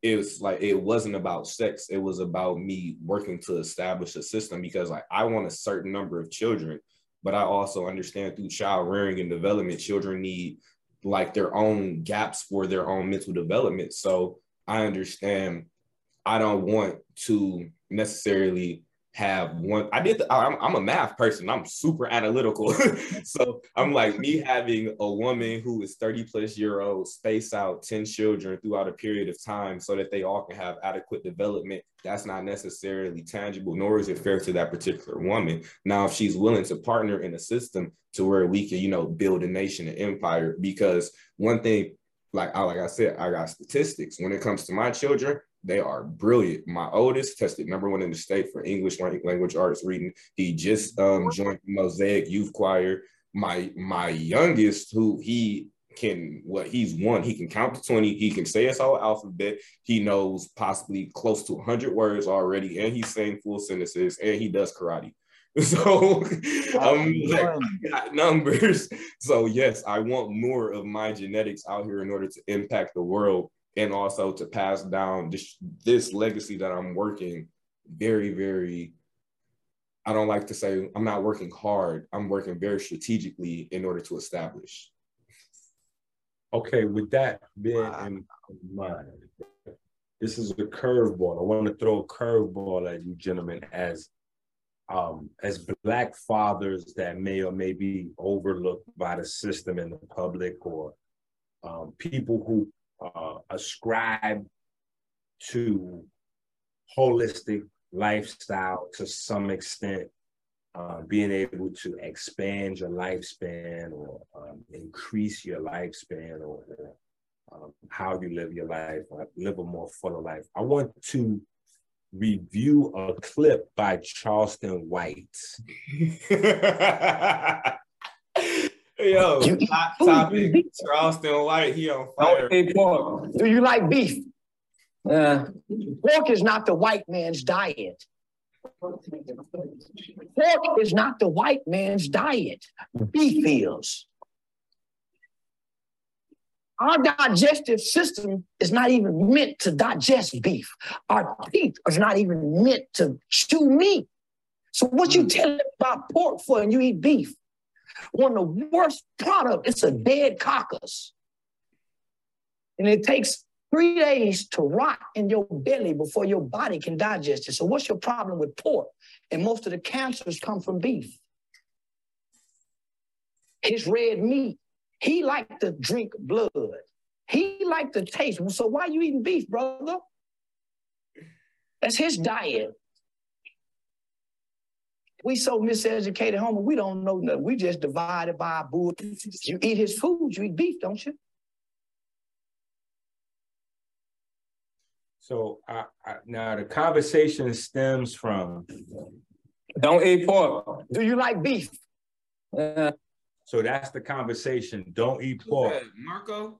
it was like it wasn't about sex. It was about me working to establish a system because like I want a certain number of children but I also understand through child rearing and development, children need like their own gaps for their own mental development. So I understand I don't want to necessarily have one. I did. The, I'm, I'm a math person. I'm super analytical. so I'm like me having a woman who is 30 plus year old space out 10 children throughout a period of time so that they all can have adequate development. That's not necessarily tangible, nor is it fair to that particular woman. Now, if she's willing to partner in a system to where we can, you know, build a nation, an empire, because one thing like I like I said, I got statistics. When it comes to my children, they are brilliant. My oldest tested number one in the state for English language arts reading. He just um, joined Mosaic Youth Choir. My my youngest, who he can what he's one, he can count to 20, he can say his whole alphabet, he knows possibly close to 100 words already, and he's saying full sentences, and he does karate. So um, like, got numbers. So yes, I want more of my genetics out here in order to impact the world and also to pass down this, this legacy that I'm working very, very. I don't like to say I'm not working hard. I'm working very strategically in order to establish. Okay, with that being wow. in mind, this is a curveball. I want to throw a curveball at you, gentlemen, as um, as black fathers that may or may be overlooked by the system and the public or um, people who uh, ascribe to holistic lifestyle to some extent, uh, being able to expand your lifespan or um, increase your lifespan or, um, how you live your life, live a more fuller life. I want to review a clip by Charleston White. Yo, hot topic. Charleston White, he on fire. Pork. Do you like beef? Uh, pork is not the white man's diet. Pork is not the white man's diet. Beef is. Our digestive system is not even meant to digest beef. Our teeth are not even meant to chew meat. So what you mm. tell about pork for and you eat beef? One of the worst product, it's a dead carcass. And it takes three days to rot in your belly before your body can digest it. So what's your problem with pork? And most of the cancers come from beef. It's red meat he liked to drink blood. He liked to taste. So why are you eating beef, brother? That's his diet. We so miseducated, homie, we don't know nothing. We just divided by our bull. You eat his food, you eat beef, don't you? So I, I, now the conversation stems from. Don't eat pork. Do you like beef? Uh, so that's the conversation. Don't eat pork. Marco?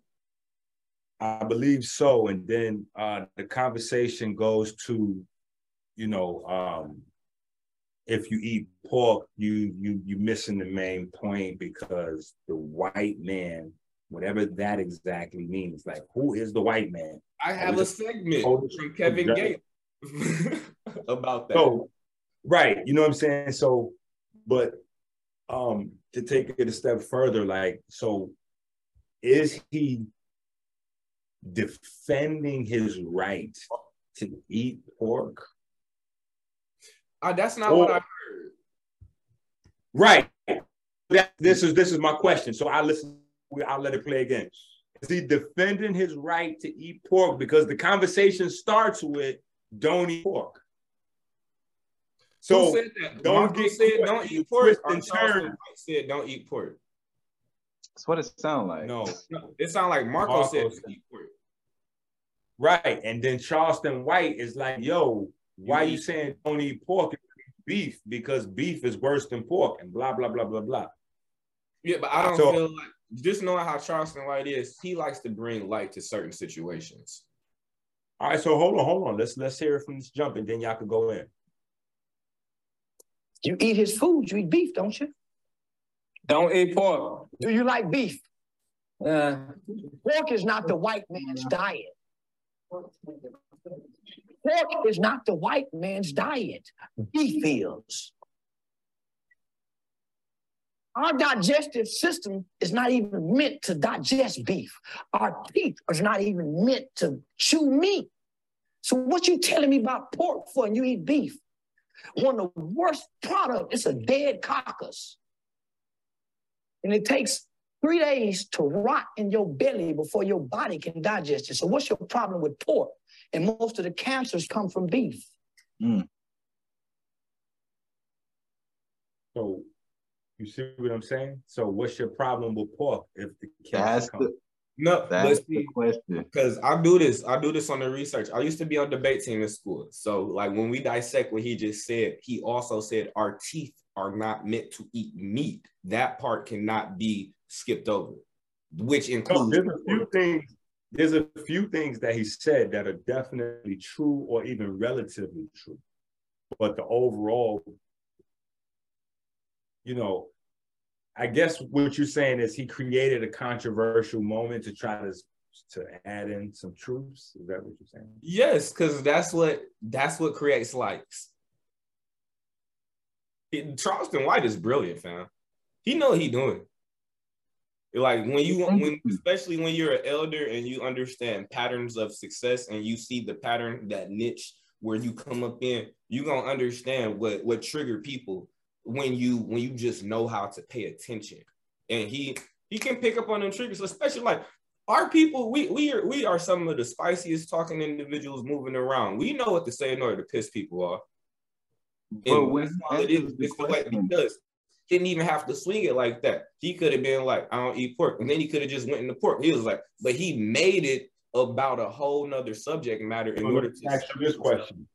I believe so. And then uh, the conversation goes to, you know, um, if you eat pork, you you you missing the main point because the white man, whatever that exactly means, like who is the white man? I have a segment from Kevin Gates about that. So, right, you know what I'm saying? So, but um to take it a step further, like, so is he defending his right to eat pork? Uh, that's not or, what I heard. Right. That, this is this is my question. So I listen. I'll let it play again. Is he defending his right to eat pork? Because the conversation starts with "Don't eat pork." So don't get said don't eat pork. In turn, said don't eat pork. That's what it sounds like. No, it sounds like Marco, Marco said eat pork. Right, and then Charleston White is like, "Yo, why you, you saying don't eat pork? Beef because beef is worse than pork, and blah blah blah blah blah." Yeah, but I don't so, feel like just knowing how Charleston White is, he likes to bring light to certain situations. All right, so hold on, hold on. Let's let's hear it from this jump, and then y'all can go in. You eat his food. You eat beef, don't you? Don't eat pork. Do you like beef? Uh, pork is not the white man's diet. Pork is not the white man's diet. Beef is. Our digestive system is not even meant to digest beef. Our teeth are not even meant to chew meat. So what you telling me about pork for and you eat beef? One of the worst product, it's a dead carcass. And it takes three days to rot in your belly before your body can digest it. So what's your problem with pork? And most of the cancers come from beef. Hmm. So you see what I'm saying? So what's your problem with pork if the cancer That's comes? the No, that's but the question. because I do this, I do this on the research. I used to be on debate team in school. So, like when we dissect what he just said, he also said our teeth are not meant to eat meat. That part cannot be skipped over, which No, includes. there's a few things. There's a few things that he said that are definitely true or even relatively true, but the overall, you know, I guess what you're saying is he created a controversial moment to try to to add in some troops. Is that what you're saying? Yes, because that's what that's what creates likes. It- Charleston White is brilliant, fam. He know what he doing. Like when you when especially when you're an elder and you understand patterns of success and you see the pattern that niche where you come up in, you're gonna understand what what trigger people when you when you just know how to pay attention. And he he can pick up on them triggers, especially like our people, we we are we are some of the spiciest talking individuals moving around. We know what to say in order to piss people off. But And when it is. the It's the way question- because didn't even have to swing it like that. He could have been like, I don't eat pork. And then he could have just went into pork. He was like, but he made it about a whole nother subject matter in order to ask you this question.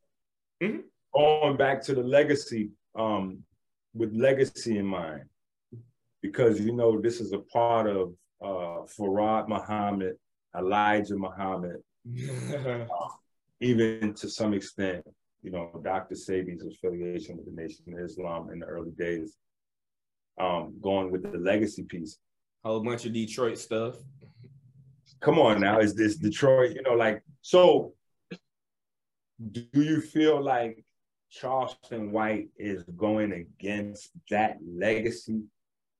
Mhm. Going back to the legacy, um, with legacy in mind, because you know this is a part of uh Farad Muhammad, Elijah Muhammad, even to some extent, you know, Dr. Sebi's affiliation with the Nation of Islam in the early days. Um, going with the legacy piece. A whole bunch of Detroit stuff. come on now, is this Detroit? You know, like so. Do you feel like Charleston White is going against that legacy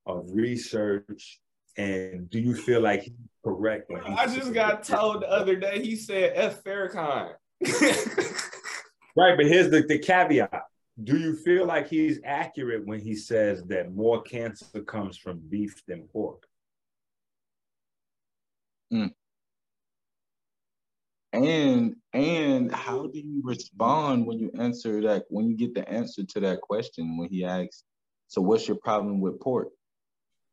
of research? And do you feel like he's correct? When he I just got told the other day he said F Farrakhan. Right, but here's the, the caveat. Do you feel like he's accurate when he says that more cancer comes from beef than pork? Hmm. And and how do you respond when you answer that when you get the answer to that question when he asks, so what's your problem with pork?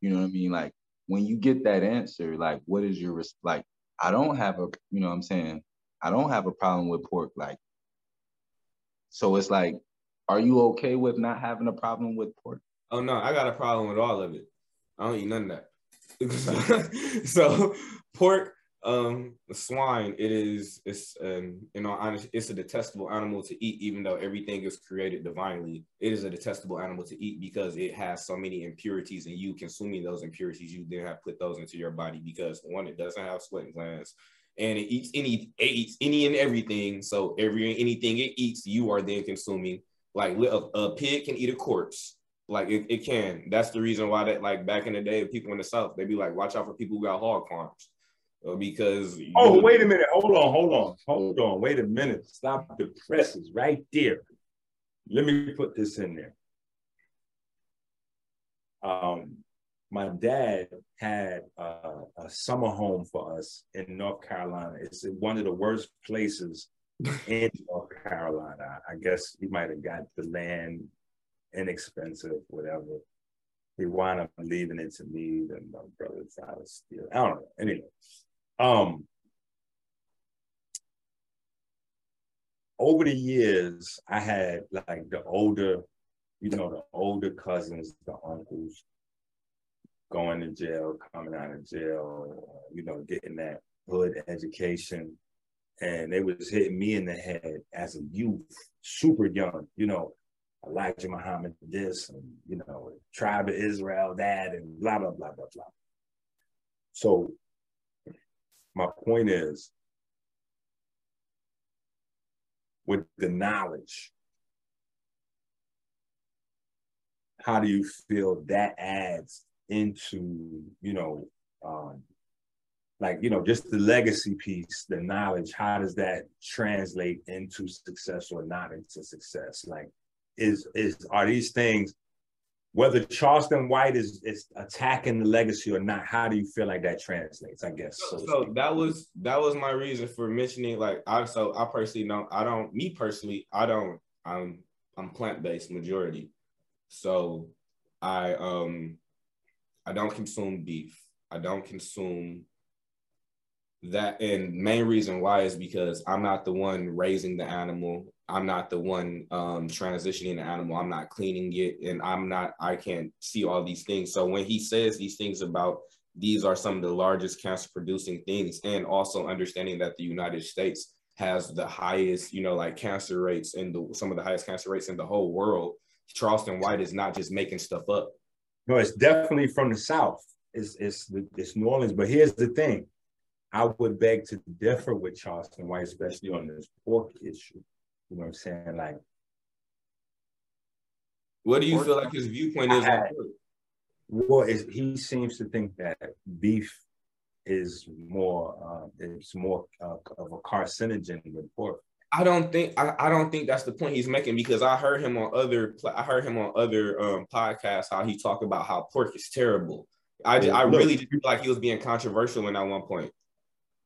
You know what I mean? Like when you get that answer, like what is your res- like? I don't have a you know what I'm saying I don't have a problem with pork. Like so it's like, are you okay with not having a problem with pork? Oh no, I got a problem with all of it. I don't eat none of that. so pork, um, swine, it is it's um, you know, it's a detestable animal to eat, even though everything is created divinely. It is a detestable animal to eat because it has so many impurities, and you consuming those impurities, you then have put those into your body because one, it doesn't have sweat glands. And it eats any it eats any and everything. So every anything it eats, you are then consuming. Like a, a pig can eat a corpse. Like it, it can. That's the reason why that like back in the day, people in the south they'd be like, watch out for people who got hog farms, because Oh, you- wait a minute. Hold on, hold on, hold on. Wait a minute. Stop the presses right there. Let me put this in there. Um, my dad had uh, a summer home for us in North Carolina. It's one of the worst places in North Carolina. I guess he might have got the land inexpensive, whatever. He wound up leaving it to me, and my brother tried to steal i don't know. Anyway, um, over the years, I had like the older, you know, the older cousins, the uncles, going to jail, coming out of jail, you know, getting that hood education. And they was hitting me in the head as a youth, super young, you know, Elijah Muhammad this, and you know, tribe of Israel that, and blah, blah, blah, blah, blah. So my point is, with the knowledge, how do you feel that adds into, you know, um, like you know just the legacy piece the knowledge how does that translate into success or not into success? Like is is are these things whether charleston white is is attacking the legacy or not how do you feel like that translates i guess So, so, that was that was my reason for mentioning like I so I personally don't I don't me personally I don't I'm I'm plant based majority, so I um I don't consume beef. I don't consume that and main reason why is because I'm not the one raising the animal. I'm not the one um transitioning the animal. I'm not cleaning it and I'm not I can't see all these things. So when he says these things about these are some of the largest cancer producing things and also understanding that the United States has the highest, you know, like cancer rates in the some of the highest cancer rates in the whole world. Charleston White is not just making stuff up. no it's definitely from the south it's it's it's new orleans but here's the thing i would beg to differ with charleston white especially on this pork issue you know what i'm saying like What do you feel like his viewpoint is I- Well, is he seems to think that beef is more uh, it's more uh, of a carcinogen than pork. I don't think I, I don't think that's the point he's making because I heard him on other I heard him on other um, podcasts how he talked about how pork is terrible. I, ju- I really feel like he was being controversial in at one point.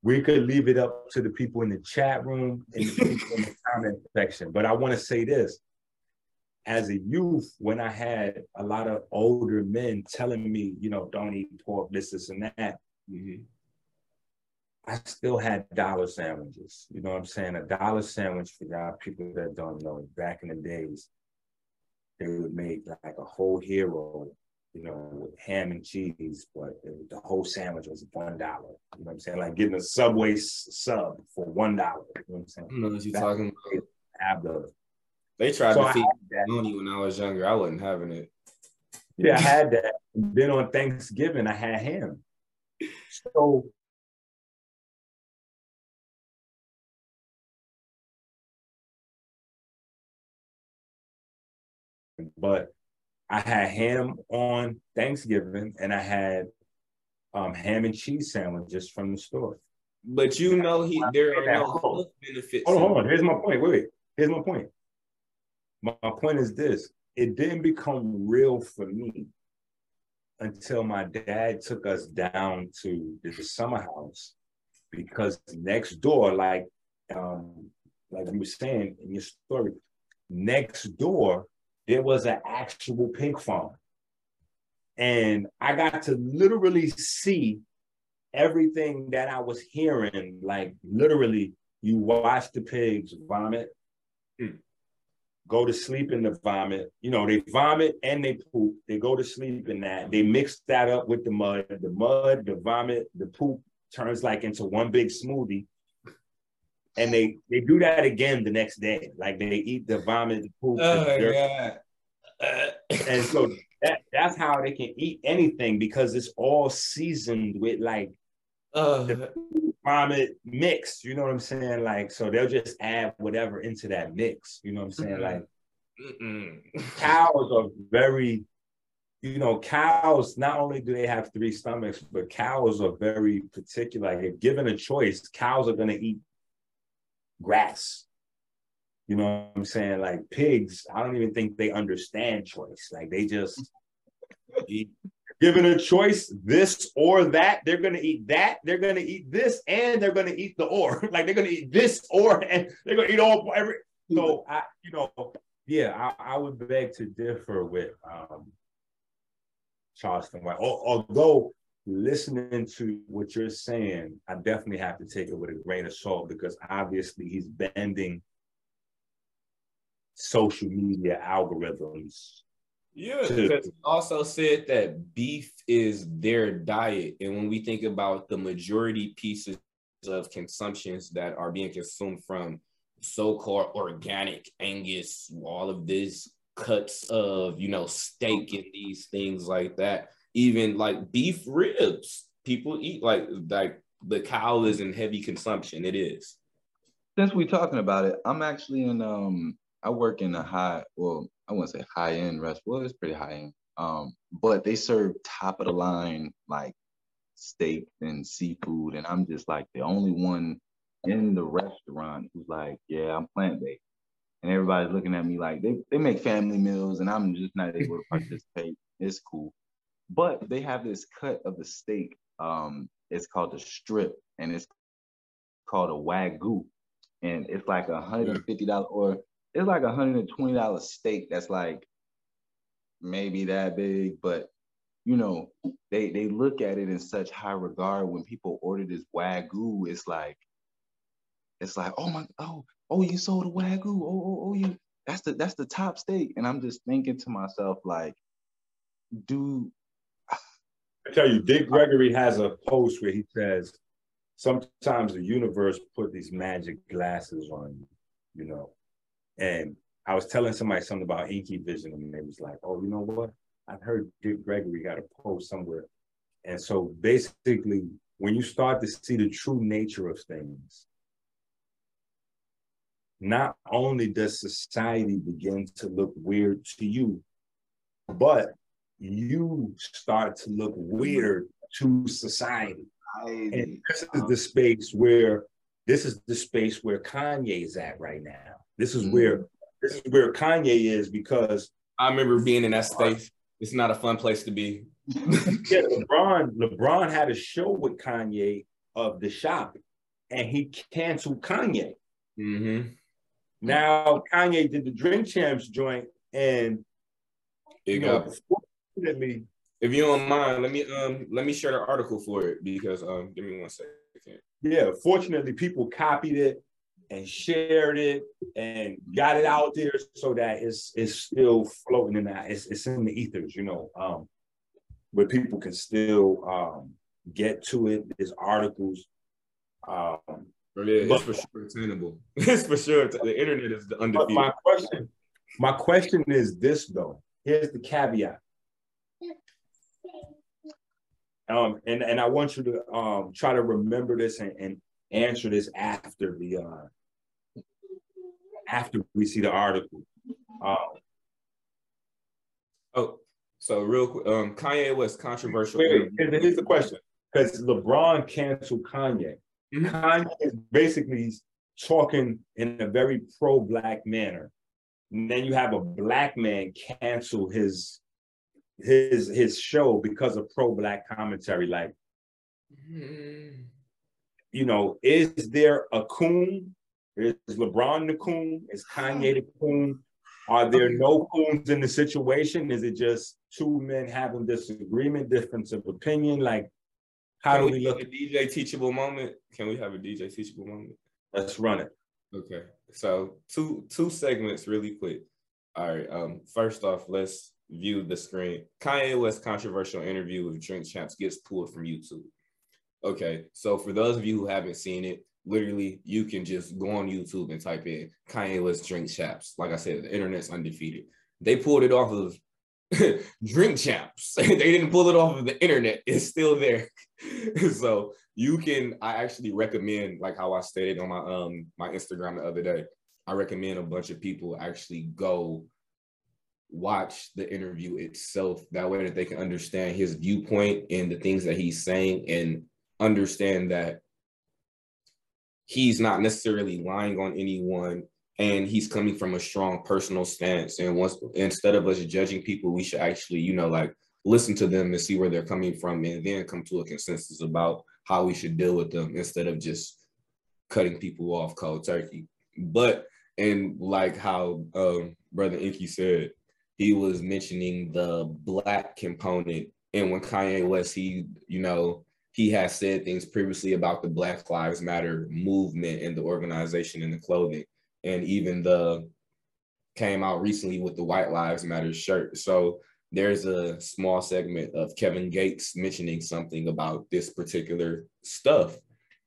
We could leave it up to the people in the chat room and the people in the comment section. But I want to say this. As a youth, when I had a lot of older men telling me, you know, don't eat pork, this, this, and that, mm-hmm. I still had dollar sandwiches. You know what I'm saying? A dollar sandwich for y'all people that don't know, back in the days, they would make like a whole hero, you know, with ham and cheese, but it- the whole sandwich was one dollar. You know what I'm saying? Like getting a Subway sub for one dollar. You know what I'm saying? I don't know what you're That- talking about. They tried so to I feed had that. When I was younger. I wasn't having it. Yeah, I had that. And then on Thanksgiving, I had ham. So but I had ham on Thanksgiving and I had um, ham and cheese sandwiches from the store. But you know he there are no health benefits. Hold on, hold on. Here's my point. Wait, wait. Here's my point. My, my point is this it didn't become real for me until my dad took us down to the summer house because next door, like um, like you were saying in your story, next door there was an actual pig farm. And I got to literally see everything that I was hearing, like literally, you watch the pigs vomit, Hmm. go to sleep in the vomit. You know, they vomit and they poop. They go to sleep in that. They mix that up with the mud. The mud, the vomit, the poop turns like into one big smoothie. And they they do that again the next day. Like they eat the vomit, the poop, Oh my dirt. Uh, And so that, that's how they can eat anything because it's all seasoned with like uh, vomit mix. You know what I'm saying? Like, so they'll just add whatever into that mix. You know what I'm saying? Like, mm-mm. cows are very, you know, cows, not only do they have three stomachs, but cows are very particular. Like, if given a choice, cows are going to eat grass. You know what I'm saying? Like pigs, I don't even think they understand choice. Like they just. Given a choice, this or that, they're gonna eat that. They're gonna eat this, and they're gonna eat the or. like they're gonna eat this or, and they're gonna eat all every. So I, you know, yeah, I, I would beg to differ with um, Charleston White. Although listening to what you're saying, I definitely have to take it with a grain of salt because obviously he's bending social media algorithms. Yeah, because he also said that beef is their diet. And when we think about the majority pieces of consumptions that are being consumed from so-called organic Angus, all of these cuts of, you know, steak and these things like that, even like beef ribs, people eat like like the cow is in heavy consumption. It is. Since we're talking about it, I'm actually in um I work in a high, well, I wouldn't say high end restaurant. Well, it's pretty high end. Um, but they serve top of the line like steak and seafood, and I'm just like the only one in the restaurant who's like, yeah, I'm plant based. And everybody's looking at me like they, they make family meals and I'm just not able to participate. It's cool. But they have this cut of the steak. Um, it's called the strip and it's called a wagyu. And it's like a $150 or it's like a $120 steak that's like maybe that big, but you know, they they look at it in such high regard when people order this wagyu. It's like, it's like, oh my, oh, oh, you sold a wagyu. Oh, oh, oh, you that's the that's the top steak. And I'm just thinking to myself, like, do I tell you, Dick uh, Gregory has a post where he says, sometimes the universe put these magic glasses on you, you know. And I was telling somebody something about inky vision, and they was like, oh, you know what? I've heard Dick Gregory got a post somewhere. And so basically, when you start to see the true nature of things, not only does society begin to look weird to you, but you start to look weird to society. And this is the space where this is the space where Kanye is at right now. This is where this is where Kanye is because I remember being in that space. It's not a fun place to be. yeah, LeBron LeBron had a show with Kanye of the shop, and he canceled Kanye. Mm-hmm. Now Kanye did the Drink Champs joint, and You you know, fortunately, If you don't mind, let me um let me share the article for it because um give me one second. yeah, fortunately, people copied it and shared it and got it out there so that it's it's still floating in that it's, it's in the ethers, you know, um, where people can still um, get to it. There's articles. Um, But yeah, But- it's for sure attainable. It's for sure. The internet is the but undefeated. my question, my question is this though. Here's the caveat. Um, and, and I want you to um, try to remember this and, and answer this after the uh, after we see the article. Um, Oh, so real quick, um, Kanye was controversial. wait, wait, here's, the question: because LeBron canceled Kanye. Mhm. Kanye is basically talking in a very pro-black manner. And then you have a black man cancel his his his show because of pro-black commentary. Like, Mhm. you know, is there a coon? Is LeBron the coon? Is Kanye the coon? Are there no coons in the situation? Is it just two men having disagreement, difference of opinion? Like, how Can do we we look? have a DJ teachable moment? Can we have a DJ teachable moment? Let's run it. Okay. So two two segments really quick. All right. Um, first off, let's view the screen. Kanye West controversial interview with Drink Champs gets pulled from YouTube. Okay. So for those of you who haven't seen it, literally you can just go on YouTube and type in Kanye West Drink Champs. Like I said, the internet's undefeated. They pulled it off of Drink Champs. they didn't pull it off of the internet. It's still there. so you can I actually recommend, like how I stated on my um my Instagram the other day, I recommend a bunch of people actually go watch the interview itself. That way that they can understand his viewpoint and the things that he's saying and understand that he's not necessarily lying on anyone and he's coming from a strong personal stance. And once instead of us judging people, we should actually, you know, like listen to them and see where they're coming from and then come to a consensus about how we should deal with them instead of just cutting people off cold turkey. But and like how um, brother Enqi said, he was mentioning the black component. And when Kanye West, he, you know, he has said things previously about the Black Lives Matter movement and the organization and the clothing. And even the came out recently with the White Lives Matter shirt. So there's a small segment of Kevin Gates mentioning something about this particular stuff.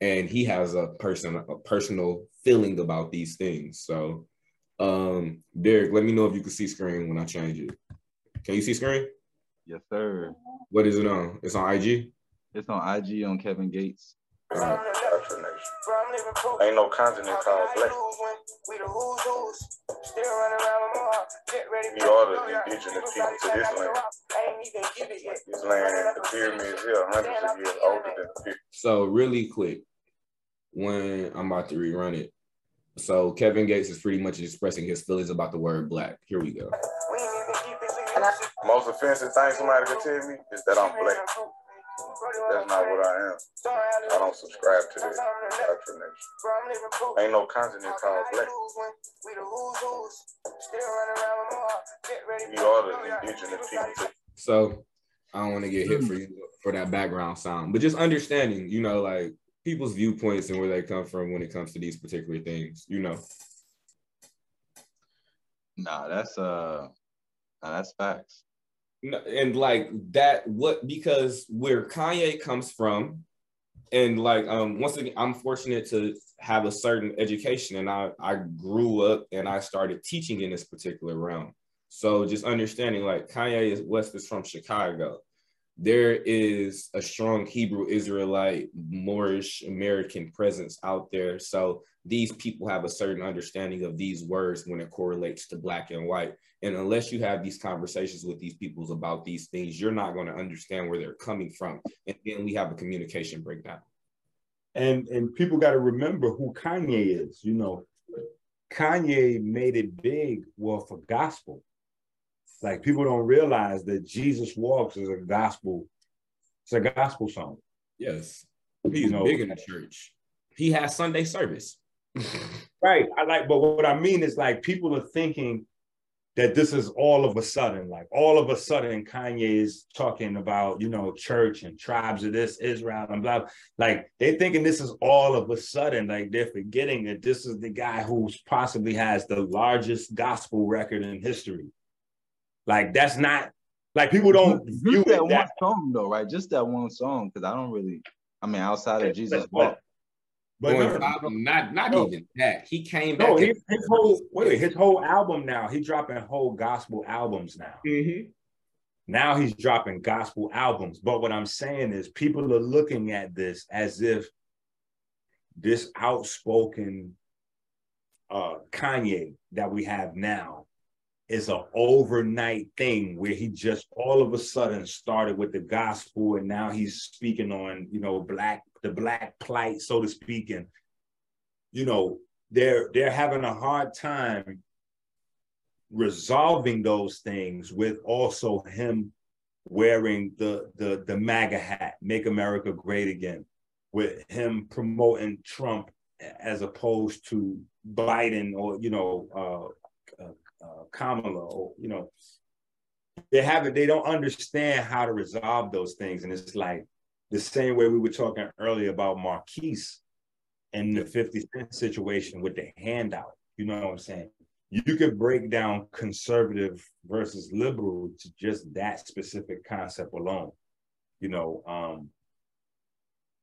And he has a person a personal feeling about these things. So um Derek, let me know if you can see screen when I change it. Can you see screen? Yes, sir. What is it on? It's on IG. It's on IG on Kevin Gates. Ain't no continent called black. You are the indigenous people to this land. This land, the pyramids here, hundreds of years older than the pyramids. So really quick, when I'm about to rerun it. So Kevin Gates is pretty much expressing his feelings about the word black. Here we go. Most offensive thing somebody could tell me is that I'm black. That's not what I am. I don't subscribe to that indoctrination. Ain't no continent called black. We are the indigenous people. So I don't want to get hit for you for that background sound, but just understanding, you know, like people's viewpoints and where they come from when it comes to these particular things, you know. Nah, that's uh, nah, that's facts. And like that what because where Kanye comes from and like um once again I'm fortunate to have a certain education and I I grew up and I started teaching in this particular realm. So just understanding like Kanye is West is from Chicago. There is a strong Hebrew Israelite Moorish American presence out there. So these people have a certain understanding of these words when it correlates to black and white. And unless you have these conversations with these peoples about these things, you're not going to understand where they're coming from. And then we have a communication breakdown. and and people got to remember who Kanye is. You know, Kanye made it big well for gospel. Like people don't realize that Jesus Walks is a gospel. It's a gospel song. Yes. He's No. big in the church. He has Sunday service. Right. I like, but what I mean is like people are thinking that this is all of a sudden, like all of a sudden, Kanye is talking about, you know, church and tribes of this, Israel, and blah. Like they're thinking this is all of a sudden, like they're forgetting that this is the guy who possibly has the largest gospel record in history. Like that's not like people don't view Just that it one song though, right? Just that one song, because I don't really. I mean, outside of Jesus but- Walk, but no, album, not not No. even that. He came back. no, his, his whole wait, his whole album now, he's dropping whole gospel albums now. Mhm. Now he's dropping gospel albums. But what I'm saying is people are looking at this as if this outspoken uh Kanye that we have now is an overnight thing where he just all of a sudden started with the gospel and now he's speaking on, you know, black the black plight, so to speak. And you know, they're they're having a hard time resolving those things with also him wearing the the the MAGA hat, make America great again, with him promoting Trump as opposed to Biden or you know uh, Kamala or you know they haven't they don't understand how to resolve those things, and it's like the same way we were talking earlier about Marquise and the 50 Cent situation with the handout. You know what I'm saying? You could break down conservative versus liberal to just that specific concept alone. You know, um,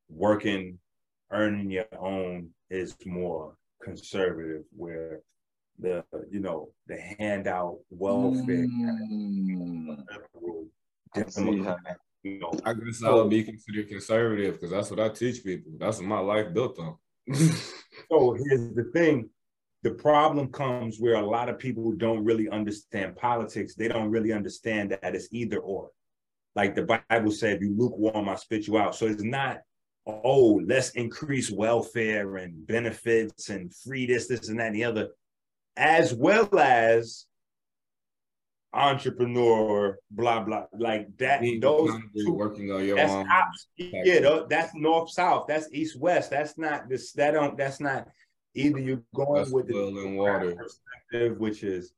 working, earning your own is more conservative, where the you know the handout welfare Mm, liberal, I see how- you know, I guess I would be considered conservative because that's what I teach people. That's what my life built on. So here's the thing. The problem comes where a lot of people don't really understand politics. They don't really understand that it's either or. Like the Bible said, if you lukewarm, I spit you out. So it's not, oh, let's increase welfare and benefits and free this, this, and that, and the other, as well as entrepreneur, blah, blah, like that. Being Those two working on your that's own. ops- yeah, that's north south. That's east west. That's not this. That don't. That's not either. You're going That's with the water. perspective, which is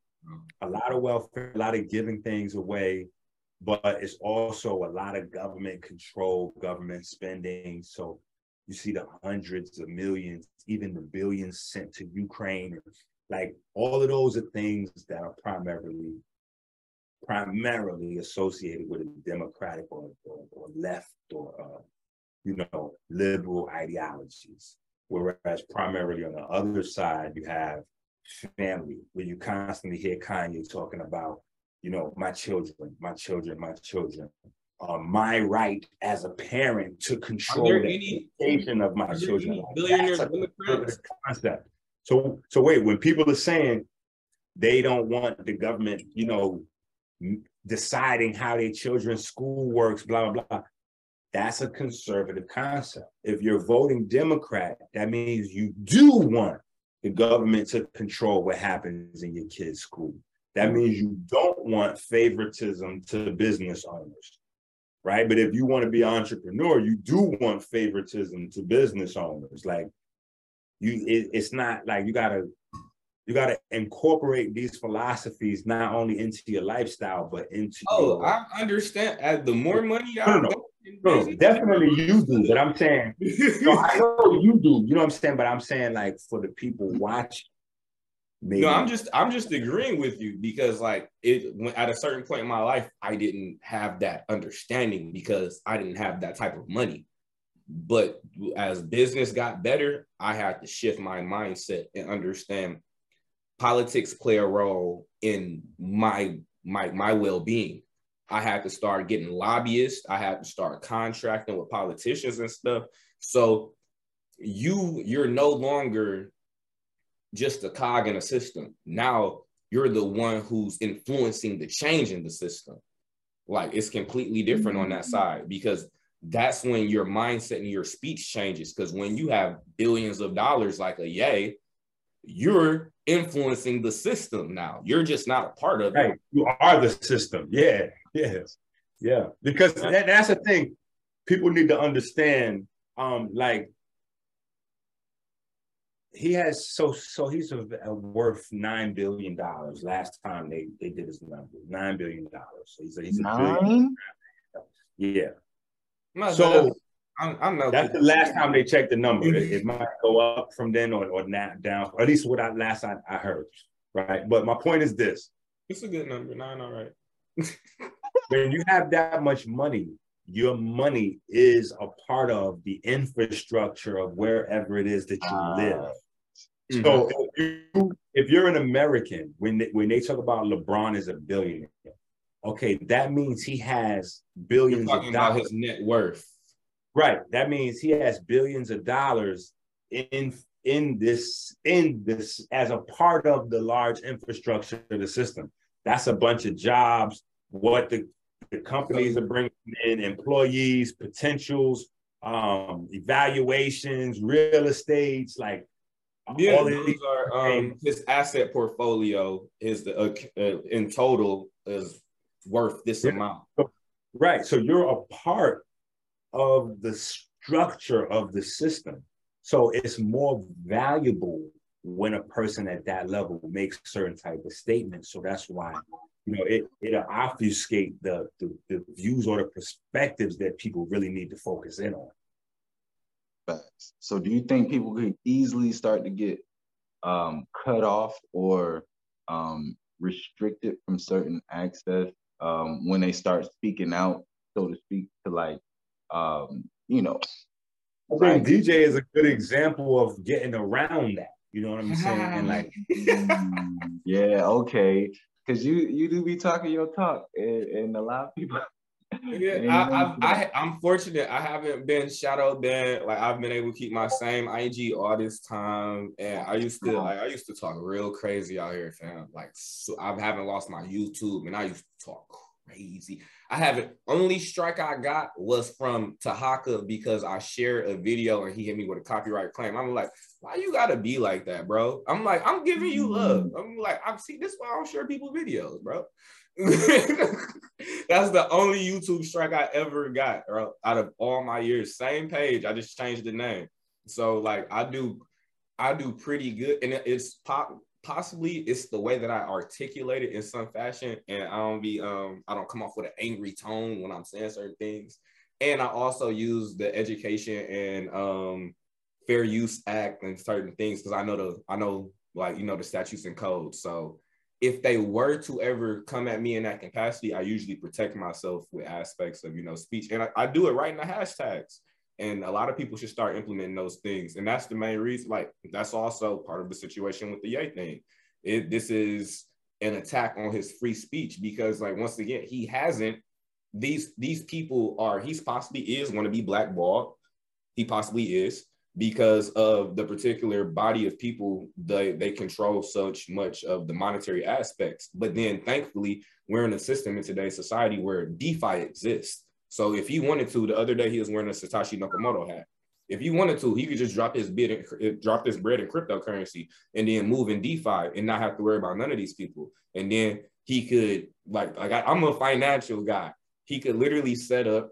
a lot of welfare, a lot of giving things away, but it's also a lot of government control, government spending. So you see the hundreds of millions, even the billions sent to Ukraine. Like all of those are things that are primarily primarily associated with a democratic or, or, or left or uh, you know liberal ideologies. Whereas primarily on the other side you have family where you constantly hear kanye talking about you know my children my children my children uh, my right as a parent to control the education of my children. Like, that's a Democrats? concept so so wait when people are saying they don't want the government, you know, deciding how their children's school works, blah, blah, blah. That's a conservative concept. If you're voting Democrat, that means you do want the government to control what happens in your kid's school. That means you don't want favoritism to business owners, right? But if you want to be an entrepreneur, you do want favoritism to business owners. Like you, it, it's not like you gotta you gotta incorporate these philosophies not only into your lifestyle but into Oh, your, I understand. As the more money No, I no, go in no, definitely you do, but I'm saying no, I know you do. You know what I'm saying? But I'm saying like for the people watching, maybe No, I'm just I'm just agreeing with you because like it when at a certain point in my life I didn't have that understanding because I didn't have that type of money. But as business got better, I had to shift my mindset and understand politics play a role in my my my well-being. I had to start getting lobbyists, I had to start contracting with politicians and stuff. So you you're no longer just a cog in a system. Now you're the one who's influencing the change in the system. Like it's completely different on that mm-hmm. side because that's when your mindset and your speech changes. Because when you have billions of dollars like a Ye, you're influencing the system now. You're just not a part of it. You are the system. Yeah. Yes. Yeah. Because that, that's the thing. People need to understand. Um, like he has so so he's a, a worth nine billion dollars. Last time they they did his number, nine billion dollars. So he's a, he's a billion. Nine? Yeah. No, So I'm, I'm not. that's the last time they checked the number. It, it might go up from then or or not down. Or at least what I last I, I heard. Right. But my point is this. It's a good number. Nine, all right. when you have that much money, your money is a part of the infrastructure of wherever it is that you Ah. live. So if, you, if you're an American, when they, when they talk about LeBron as a billionaire, okay, that means he has billions talking of about dollars. his net worth. Right. That means he has billions of dollars in in this in this as a part of the large infrastructure of the system. That's a bunch of jobs. What the, the companies are bringing in, employees, potentials, um, evaluations, real estates, like Yeah, these are um, his asset portfolio is the uh, uh, in total is worth this Yeah. amount. Right. So you're a part of the structure of the system. So it's more valuable when a person at that level makes certain type of statements. So that's why, you know, it it'll obfuscate the, the the views or the perspectives that people really need to focus in on. Facts. So do you think people could easily start to get um, cut off or um, restricted from certain access um, when they start speaking out, so to speak, to like, um, you know, I think DJ is a good example of getting around that. You know what I'm saying? and Like, mm, yeah, okay, because you you do be talking your talk, and, and a lot of people. Yeah, I, I'm fortunate. I haven't been shadow banned. Like I've been able to keep my same IG all this time, and I used to like I used to talk real crazy out here, fam. Like so I haven't lost my YouTube, and I used to talk crazy. I haven't. Only strike I got was from Tahaka because I shared a video and he hit me with a copyright claim. I'm like, why you gotta be like that, bro? I'm like, I'm giving you love. Mm-hmm. I'm like, I'm see this is why I don't share people videos, bro. That's the only YouTube strike I ever got out of all my years. Same page. I just changed the name. So like I do, I do pretty good, and it's pop. Possibly it's the way that I articulate it in some fashion, and I don't be um I don't come off with an angry tone when I'm saying certain things. And I also use the education and um fair use act and certain things because I know the I know like you know the statutes and codes. So if they were to ever come at me in that capacity, I usually protect myself with aspects of you know speech, and I, I do it right in the hashtags. And a lot of people should start implementing those things, and that's the main reason. Like that's also part of the situation with the Ye thing. It this is an attack on his free speech because, like, once again, he hasn't. These these people are he's possibly is going to be blackballed. He possibly is, because of the particular body of people they they control such much of the monetary aspects. But then thankfully we're in a system in today's society where defi exists. So if he wanted to the other day he was wearing a satoshi nakamoto hat. If he wanted to he could just drop his bid and eh, drop this bread in cryptocurrency and then move in defi and not have to worry about none of these people. And then he could like like I, i'm a financial guy. He could literally set up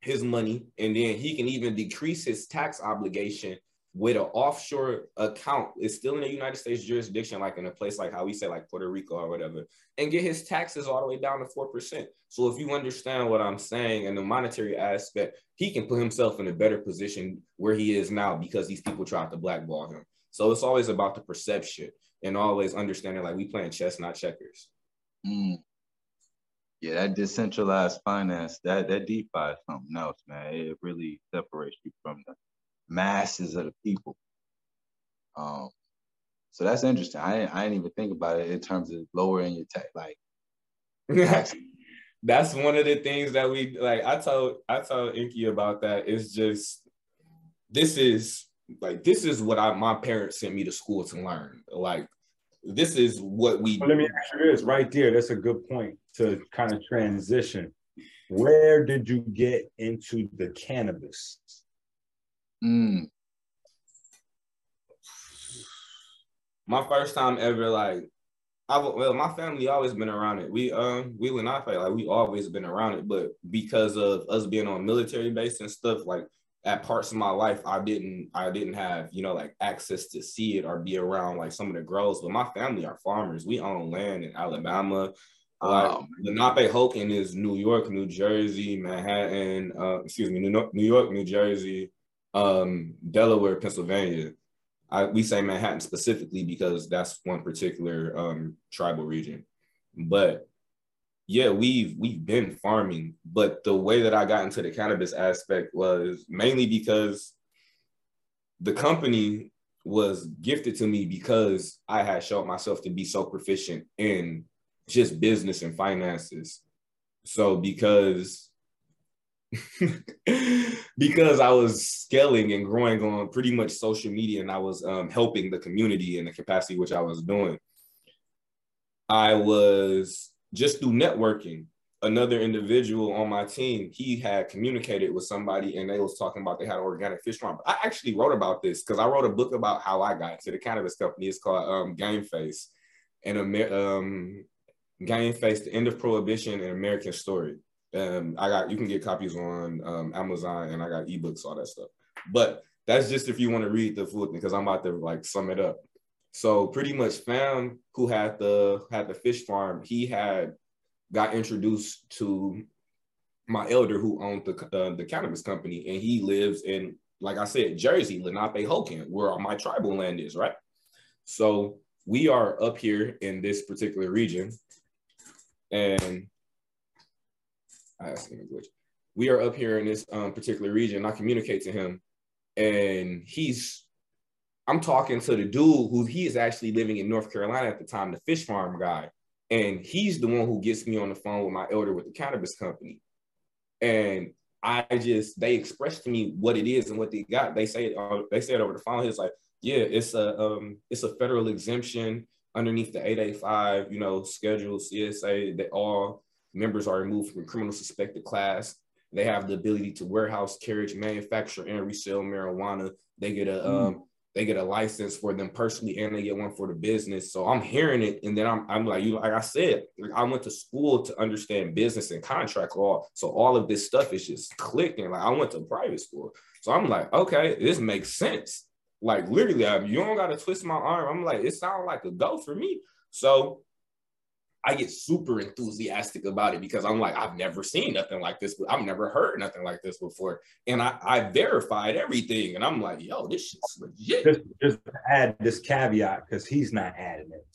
his money, and then he can even decrease his tax obligation with an offshore account. It's still in the United States jurisdiction, like in a place like how we say like Puerto Rico or whatever, and get his taxes all the way down to four percent. So if you understand what I'm saying and the monetary aspect, he can put himself in a better position where he is now because these people tried to blackball him. So it's always about the perception and always understanding like we playing chess, not checkers. Mm. Yeah, that decentralized finance, that that DeFi is something else, man. It really separates you from the masses of the people. Um, so that's interesting. I didn't, I didn't even think about it in terms of lowering your tax, like. That's one of the things that we like. I told I told Enqi about that. It's just this is like this is what I my parents sent me to school to learn. Like this is what we. Well, let me ask you this right there. That's a good point to kind of transition. Where did you get into the cannabis? Mm. My first time ever, like, I well, my family always been around it. We um we would not fight like we always been around it, but because of us being on military base and stuff, like at parts of my life I didn't I didn't have you know like access to see it or be around like some of the grows. But my family are farmers. We own land in Alabama. Like um, Lenapehoking is New York, New Jersey, Manhattan. Uh, excuse me, New York, New York, New Jersey, um, Delaware, Pennsylvania. I, we say Manhattan specifically because that's one particular um, tribal region. But yeah, we've we've been farming, but the way that I got into the cannabis aspect was mainly because the company was gifted to me because I had shown myself to be so proficient in just business and finances. So because because I was scaling and growing on pretty much social media and I was um, helping the community in the capacity which I was doing, I was just through networking another individual on my team he had communicated with somebody and they was talking about they had an organic fish farm. I actually wrote about this because i wrote a book about how i got to the cannabis company. It's called um, game face. And um, game face the end of prohibition and american story. Um, i got you can get copies on um, amazon and i got ebooks all that stuff. But that's just if you want to read the full thing because i'm about to like sum it up so pretty much fam who had the had the fish farm, he had got introduced to my elder who owned the uh, the cannabis company, and he lives in, like I said, Jersey, Lenapehoking, where my tribal land is, right? So we are up here in this particular region, and I asked him which we are up here in this um, particular region. I communicate to him, and he's I'm talking to the dude who he is actually living in North Carolina at the time, the fish farm guy. And he's the one who gets me on the phone with my elder with the cannabis company. And I just they expressed to me what it is and what they got. They say uh, they said over the phone. It's like, yeah, it's a um, it's a federal exemption underneath the 885, you know, schedule CSA that all members are removed from criminal suspected class. They have the ability to warehouse, carriage, manufacture, and resell marijuana. They get a mm. um, they get a license for them personally and they get one for the business. So I'm hearing it, and then I'm, I'm like, you like I said, I went to school to understand business and contract law. So all of this stuff is just clicking. Like I went to private school. So I'm like, okay, this makes sense. Like literally, I, you don't gotta twist my arm. I'm like, it sounds like a go for me. So I get super enthusiastic about it because I'm like, I've never seen nothing like this. I've never heard nothing like this before. And I, I verified everything. And I'm like, yo, this shit's legit. Just, just add this caveat because he's not adding it.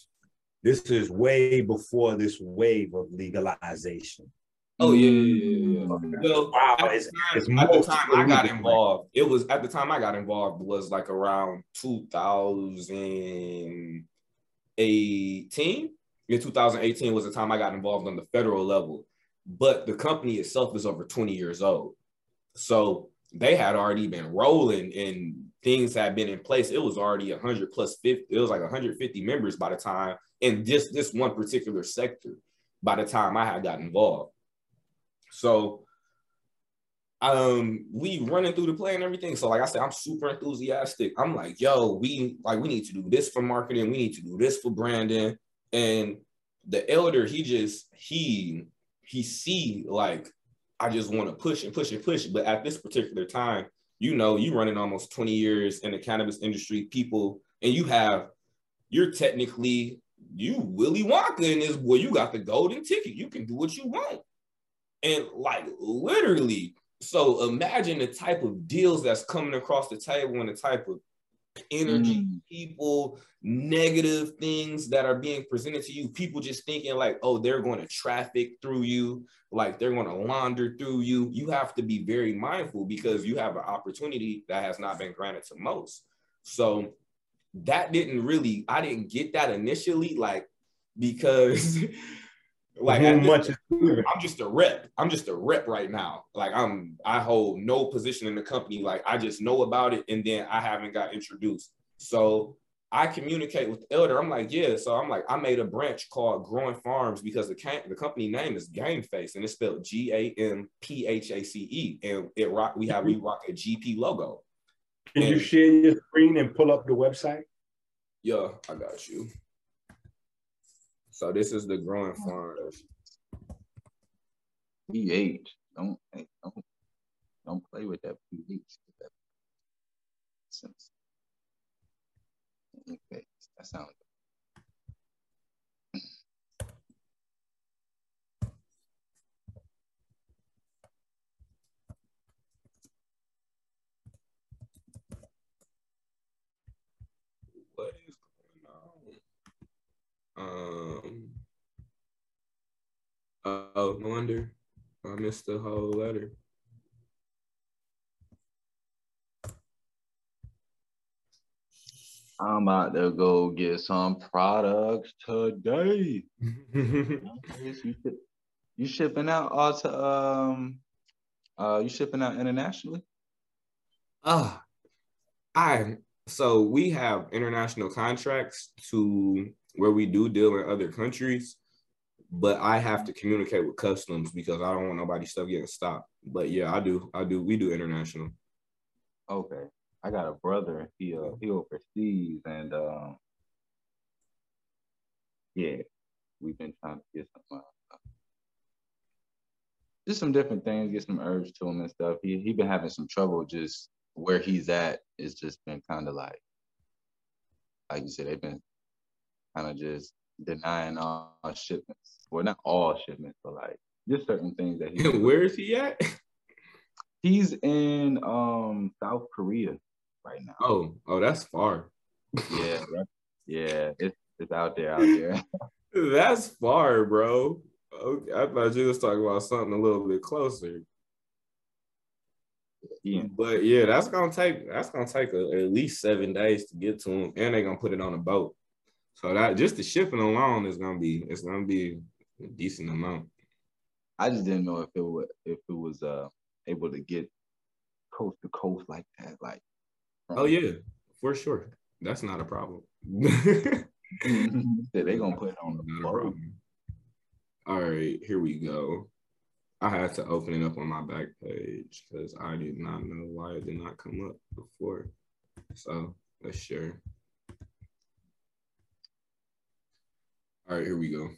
This is way before this wave of legalization. Oh yeah, yeah, yeah. Mm-hmm. Well, wow, at, the time, it's at the time I got involved, it was at the time I got involved was like around 2018 in 2018 was the time I got involved on the federal level, but the company itself is over 20 years old. So they had already been rolling and things had been in place, it was already 100 plus 50. It was like 150 members by the time in just this one particular sector by the time I had got involved. So um we running through the play and everything. So like I said, I'm super enthusiastic. I'm like, yo, we like we need to do this for marketing, we need to do this for branding. And the elder, he just he he see like I just want to push and push and push. But at this particular time, you know, you running almost 20 years in the cannabis industry, people, and you have, you're technically, you Willy Wonka in this boy, you got the golden ticket. You can do what you want. And like literally, so imagine the type of deals that's coming across the table and the type of energy, mm. people, negative things that are being presented to you. People just thinking like, oh, they're going to traffic through you, like they're going to launder through you. You have to be very mindful because you have an opportunity that has not been granted to most. So that didn't really, I didn't get that initially, like because Like much I'm just a rep. I'm just a rep right now. Like I'm I hold no position in the company. Like I just know about it and then I haven't got introduced. So I communicate with elder. I'm like, yeah. So I'm like, I made a branch called Growing Farms because the can- the company name is Game Face and it's spelled G A M P H A C E. And it rock we have we mm-hmm. rock a GP logo. Can and, you share your screen and pull up the website? Yeah, I got you. So this is the growing farms. pH. Don't don't don't play with that pH. Okay, that sounds Um, oh, no wonder I missed the whole letter. I'm about to go get some products today. you, shipping out all to um uh you shipping out internationally? Uh I so we have international contracts to where we do deal in other countries, but I have to communicate with customs because I don't want nobody stuff getting stopped. But yeah, I do. I do. We do international. Okay. I got a brother. He uh he overseas and um yeah, we've been trying to get some uh, just some different things, get some herbs to him and stuff. He he been having some trouble just where he's at. It's just been kind of like like you said, they've been kind of just denying all shipments. Well, not all shipments, but like just certain things that he. Where is he at? He's in um South Korea right now. Oh, oh, that's far. Yeah, yeah, it's it's out there, out there. that's far, bro. Okay, I thought you was talking about something a little bit closer. Yeah. But yeah, that's gonna take that's gonna take a, at least seven days to get to him, and they're gonna put it on a boat. So that just the shipping alone is gonna be it's gonna be a decent amount. I just didn't know if it was if it was uh able to get coast to coast like that. Like oh yeah, for sure. That's not a problem. they gonna put it on the boat. All right, here we go. I had to open it up on my back page because I did not know why it did not come up before. So let's share. All right, here we go.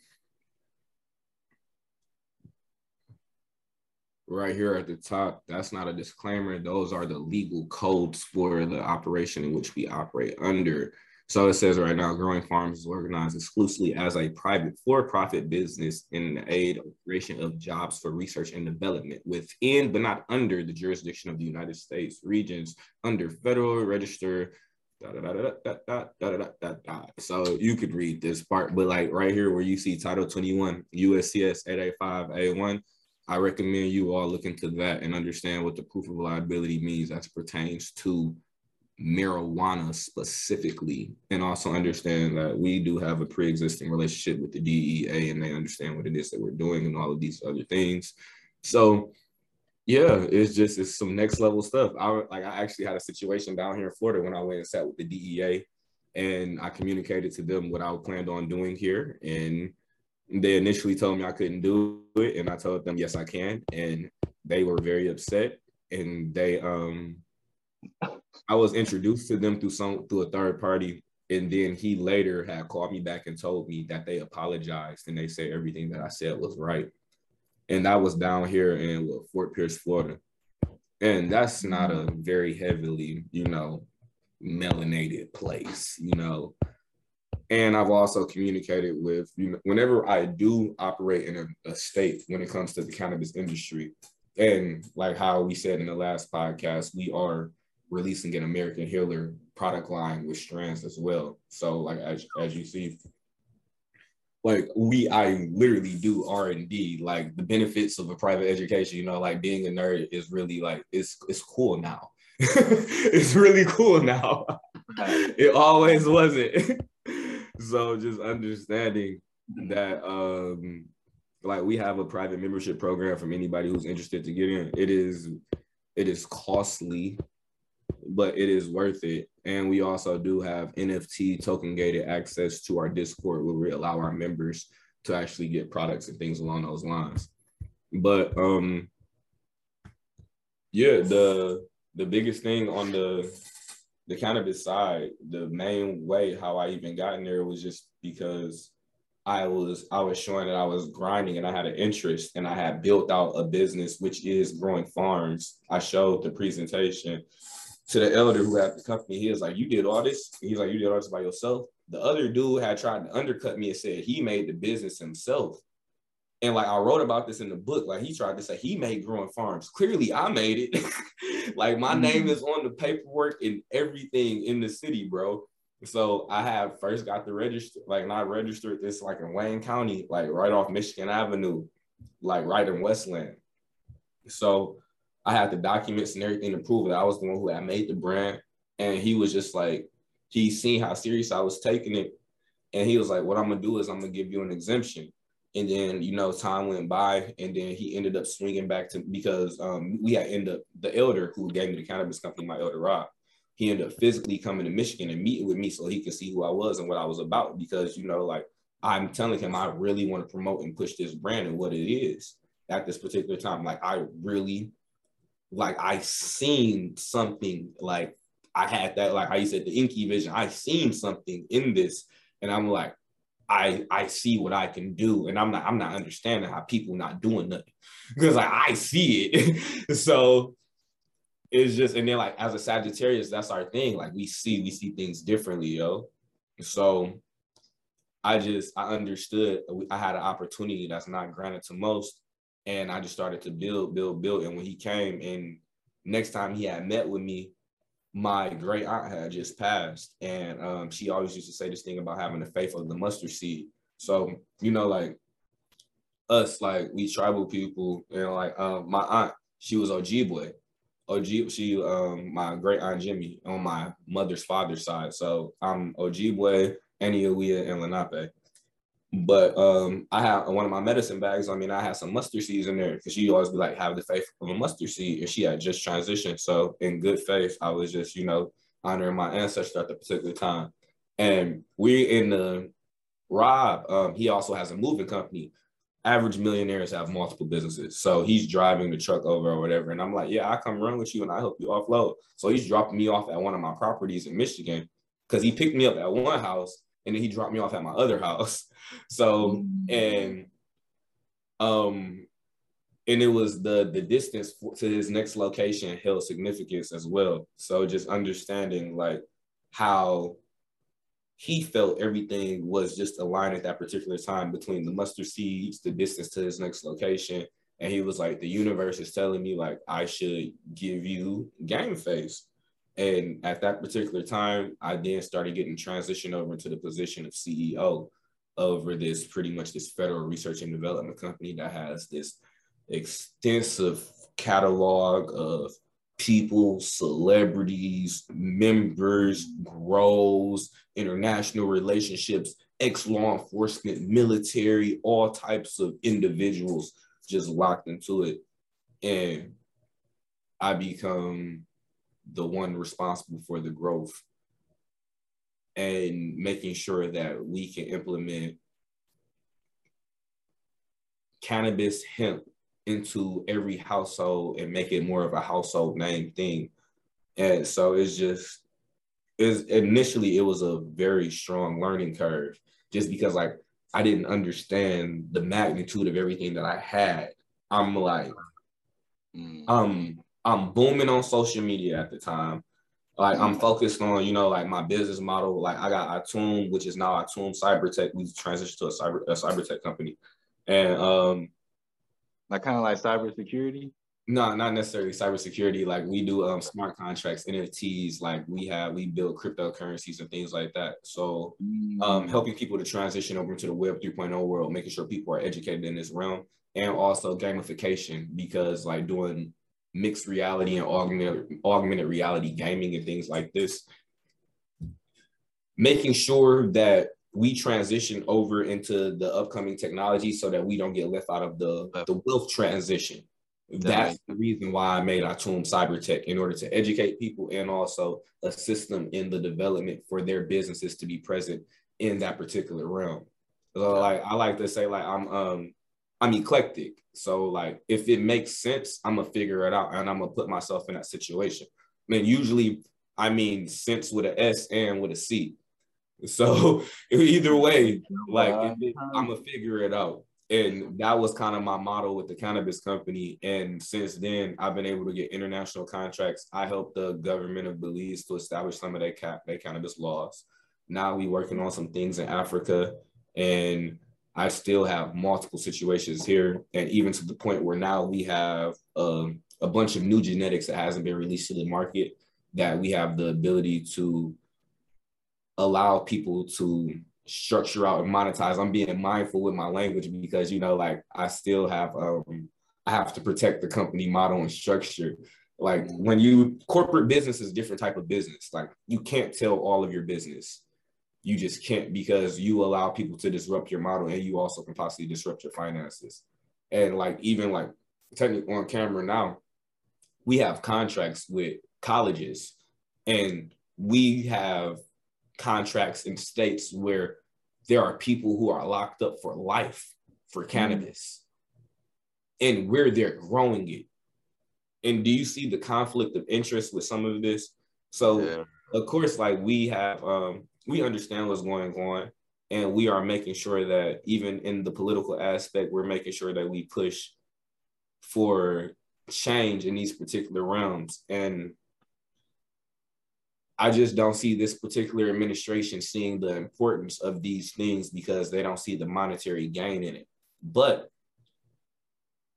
Right here at the top, that's not a disclaimer. Those are the legal codes for the operation in which we operate under. So it says right now, Growing Farms is organized exclusively as a private for-profit business in the aid of creation of jobs for research and development within, but not under the jurisdiction of the United States regions under federal register so you could read this part, but like right here where you see Title 21 USCS 885A1, I recommend you all look into that and understand what the proof of liability means as pertains to marijuana specifically, and also understand that we do have a pre-existing relationship with the DEA and they understand what it is that we're doing and all of these other things. So Yeah, it's just it's some next level stuff. I like I actually had a situation down here in Florida when I went and sat with the DEA, and I communicated to them what I planned on doing here, and they initially told me I couldn't do it, and I told them yes I can, and they were very upset, and they um, I was introduced to them through some through a third party, and then he later had called me back and told me that they apologized and they said everything that I said was right and that was down here in what, Fort Pierce, Florida. And that's not a very heavily, you know, melanated place, you know. And I've also communicated with, you know, whenever I do operate in a, a state when it comes to the cannabis industry, and like how we said in the last podcast, we are releasing an American Healer product line with strands as well. So, like as, as you see, like we I literally do R and D. Like the benefits of a private education, you know, like being a nerd is really like it's it's cool now. it's really cool now. it always wasn't. so just understanding that um like we have a private membership program from anybody who's interested to get in. It is it is costly but it is worth it. And we also do have NFT token gated access to our Discord where we allow our members to actually get products and things along those lines. But um yeah, the the biggest thing on the the cannabis side, the main way how I even got in there was just because I was I was showing that I was grinding and I had an interest and I had built out a business which is growing farms. I showed the presentation to the elder who had the company, he was like, You did all this? He's like, You did all this by yourself. The other dude had tried to undercut me and said he made the business himself. And like I wrote about this in the book, like he tried to say he made growing farms. Clearly, I made it. like my mm-hmm. name is on the paperwork and everything in the city, bro. So I have first got the register, like not registered this like in Wayne County, like right off Michigan Avenue, like right in Westland. So I had the documents and everything to prove that I was the one who had made the brand. And he was just like, he seen how serious I was taking it. And he was like, what I'm gonna do is I'm gonna give you an exemption. And then, you know, time went by and then he ended up swinging back to, because um, we had ended up, the elder who gave me the cannabis company, my elder Rob, he ended up physically coming to Michigan and meeting with me so he could see who I was and what I was about. Because, you know, like I'm telling him, I really want to promote and push this brand and what it is at this particular time. Like I really like I seen something like I had that like how you said the Enqi vision. I seen something in this, and I'm like, I I see what I can do, and I'm not I'm not understanding how people not doing nothing because like I see it. so it's just and then like as a Sagittarius, that's our thing. Like we see we see things differently, yo. So I just I understood I had an opportunity that's not granted to most and I just started to build, build, build. And when he came, and next time he had met with me, my great aunt had just passed, and um, she always used to say this thing about having the faith of the mustard seed. So you know, like us, like we tribal people, you know, like um, my aunt, she was Ojibwe. Ojibwe, she um my great aunt Jimmy on my mother's father's side. So I'm Ojibwe, Eniowia, and Lenape. But um, I have one of my medicine bags. I mean, I had some mustard seeds in there because she always be like, have the faith of a mustard seed. And she had just transitioned. So in good faith, I was just, you know, honoring my ancestor at the particular time. And we in the Rob, um, he also has a moving company. Average millionaires have multiple businesses. So he's driving the truck over or whatever. And I'm like, yeah, I come run with you and I help you offload. So he's dropping me off at one of my properties in Michigan because he picked me up at one house and then he dropped me off at my other house. So and um and it was the the distance to his next location held significance as well. So just understanding like how he felt everything was just aligned at that particular time between the mustard seeds, the distance to his next location. And he was like, the universe is telling me like I should give you game face. And at that particular time, I then started getting transitioned over into the position of CEO over this pretty much this federal research and development company that has this extensive catalog of people, celebrities, members, grows, international relationships, ex law enforcement, military, all types of individuals just locked into it. And I become the one responsible for the growth and making sure that we can implement cannabis hemp into every household and make it more of a household name thing. And so it's just is initially it was a very strong learning curve just because like I didn't understand the magnitude of everything that I had. I'm like, Mm. um, I'm booming on social media at the time. Like I'm focused on, you know, like my business model. Like I got Atum, which is now Atum Cybertech. We transitioned to a cyber a cybertech company. And um Like kind of like cybersecurity. no, not necessarily cybersecurity. Like we do um smart contracts, NFTs, like we have we build cryptocurrencies and things like that. So um, helping people to transition over into the Web 3.0 world, making sure people are educated in this realm, and also gamification because like doing mixed reality and augmented augmented reality gaming and things like this, making sure that we transition over into the upcoming technology so that we don't get left out of the the wealth transition. That's the reason why I made Atum Cybertech in order to educate people and also assist them in the development for their businesses to be present in that particular realm. So like I like to say like I'm um I'm eclectic. So like if it makes sense, I'm gonna figure it out and I'm gonna put myself in that situation. I mean, usually I mean sense with an S and with a C. So either way, like it- I'm gonna figure it out. And that was kind of my motto with the cannabis company. And since then, I've been able to get international contracts. I helped the government of Belize to establish some of their, ca- their cannabis laws. Now we working on some things in Africa, and I still have multiple situations here, and even to the point where now we have um, a bunch of new genetics that hasn't been released to the market that we have the ability to allow people to structure out and monetize. I'm being mindful with my language because you know, like I still have um I have to protect the company model and structure. Like when you corporate business is a different type of business. Like you can't tell all of your business. You just can't because you allow people to disrupt your model and you also can possibly disrupt your finances. And like even like technically on camera now, we have contracts with colleges and we have contracts in states where there are people who are locked up for life for cannabis and we're there growing it and do you see the conflict of interest with some of this so Yeah. of course like we have um we understand what's going on and we are making sure that even in the political aspect we're making sure that we push for change in these particular realms and I just don't see this particular administration seeing the importance of these things because they don't see the monetary gain in it. But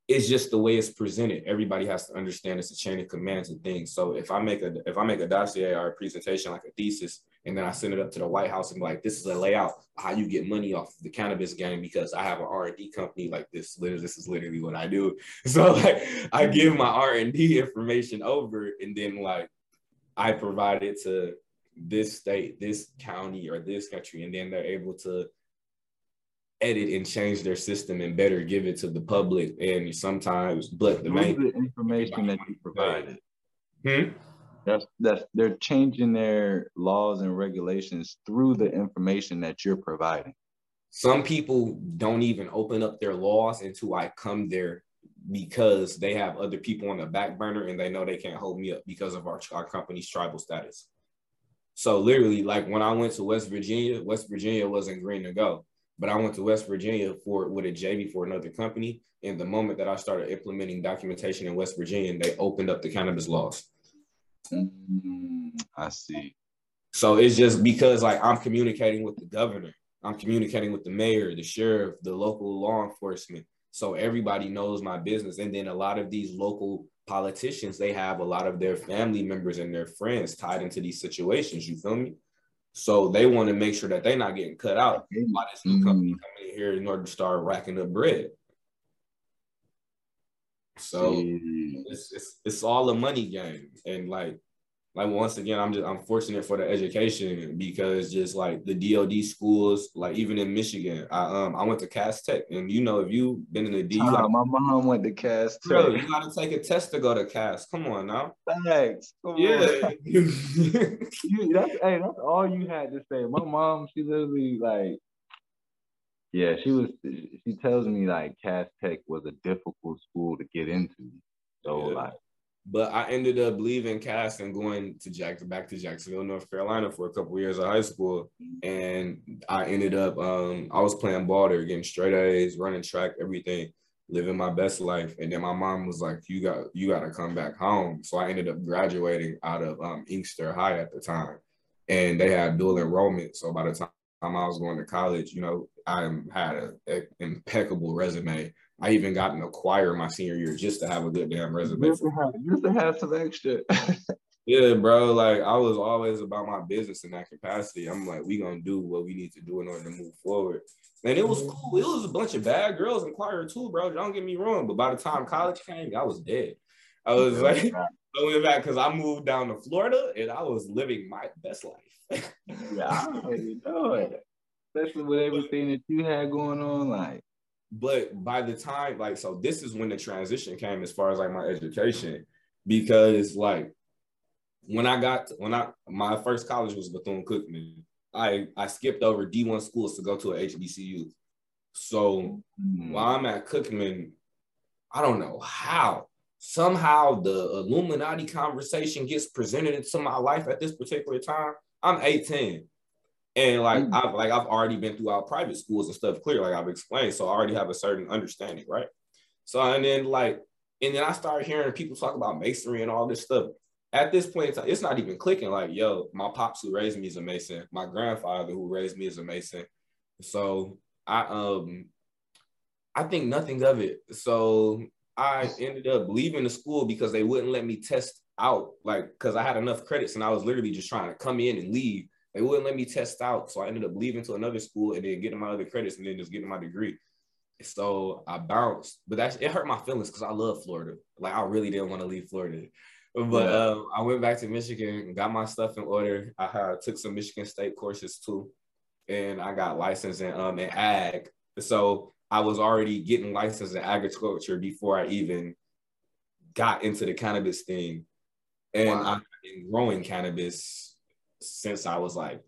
it's just the way it's presented. Everybody has to understand it's a chain of commands and things. So if I make a if I make a dossier or a presentation like a thesis, and then I send it up to the White House and be like, this is a layout how you get money off the cannabis game because I have an R and D company like this. Literally, this is literally what I do. So like I give my R and D information over, and then like I provide it to this state, this county, or this country, and then they're able to edit and change their system and better give it to the public. And sometimes, but the main the information that you provided. Hmm? That's that's they're changing their laws and regulations through the information that you're providing. some people don't even open up their laws until I come there because they have other people on the back burner and they know they can't hold me up because of our, our company's tribal status. So literally, like when I went to West Virginia, West Virginia wasn't green to go, but I went to West Virginia for with a JV for another company. And the moment that I started implementing documentation in West Virginia, they opened up the cannabis laws. Mm, I see. So it's just because like I'm communicating with the governor, I'm communicating with the mayor, the sheriff, the local law enforcement. So everybody knows my business. And then a lot of these local politicians, they have a lot of their family members and their friends tied into these situations. You feel me? So they want to make sure that they're not getting cut out by this new company coming in here in order to start racking up bread. So See. it's, it's it's all a money game and like like once again, I'm just I'm fortunate for the education because just like the DoD schools, like even in Michigan, I um I went to Cass Tech, and you know if you've been in the D, you Ah, gotta, my mom went to Cass bro, Tech. you gotta take a test to go to Cass. Come on now, Thanks. Come yeah. You, that's hey, that's all you had to say. My mom, she literally like, yeah, she was. She tells me like Cass Tech was a difficult school to get into. So Yeah. like, But I ended up leaving Cass and going to Jack back to Jacksonville, North Carolina for a couple years of high school. And I ended up um I was playing ball there, getting straight A's, running track, everything, living my best life. And then my mom was like, You got you gotta come back home. So I ended up graduating out of um Inkster High at the time. And they had dual enrollment. So by the time I was going to college, you know, I had an impeccable resume. I even got in a choir my senior year just to have a good damn resume. just to have, just to have some extra. Yeah, bro. Like I was always about my business in that capacity. I'm like, we gonna do what we need to do in order to move forward. And it was cool. It was a bunch of bad girls in choir too, bro. Don't get me wrong. But by the time college came, I was dead. I was like, I went back because I moved down to Florida and I was living my best life. yeah, I already know it. Especially with everything that you had going on, like. but by the time like so this is when the transition came as far as like my education. Because like when i got when i my first college was bethune-cookman i i skipped over d1 schools to go to a hbcu so mm, while i'm at cookman i don't know how. Somehow the illuminati conversation gets presented into my life at this particular time i'm 18 and like Mm. I've like I've already been throughout private schools and stuff clear, like I've explained. So I already have a certain understanding, right? So and then like, and then I started hearing people talk about masonry and all this stuff. At this point in time, it's not even clicking. Like, yo, my pops who raised me is a mason. My grandfather who raised me is a mason. So I um I think nothing of it. So I ended up leaving the school because they wouldn't let me test out, like because I had enough credits and I was literally just trying to come in and leave. They wouldn't let me test out. So I ended up leaving to another school and then getting my other credits and then just getting my degree. So I bounced, but that's it hurt my feelings because I love Florida. Like I really didn't want to leave Florida. But um, I went back to Michigan, got my stuff in order. I had, took some Michigan State courses too, and I got licensed in um in ag. So I was already getting licensed in agriculture before I even got into the cannabis thing, and Wow. I've been growing cannabis since I was like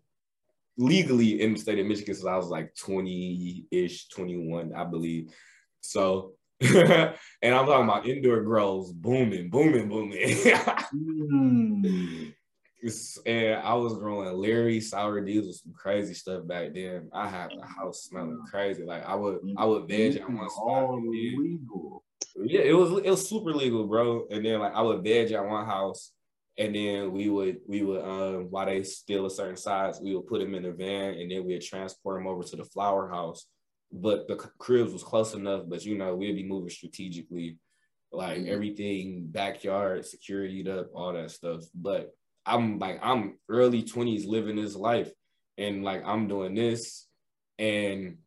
legally in the state of Michigan since I was like 20-ish, 21, I believe. So and I'm talking about indoor grows booming, booming, booming. Mm. And I was growing Larry sour deals with some crazy stuff back then. I had the house smelling crazy. Like I would, I would veg at one spot. all and then- legal. Yeah, it was it was super legal, bro. And then like I would veg at one house, and then we would we would um while they still a certain size, we would put them in a van, and then we'd transport them over to the flower house. But the cribs was close enough, but you know we'd be moving strategically, like everything backyard security up, all that stuff. But I'm like I'm early twenties living this life, and like I'm doing this, and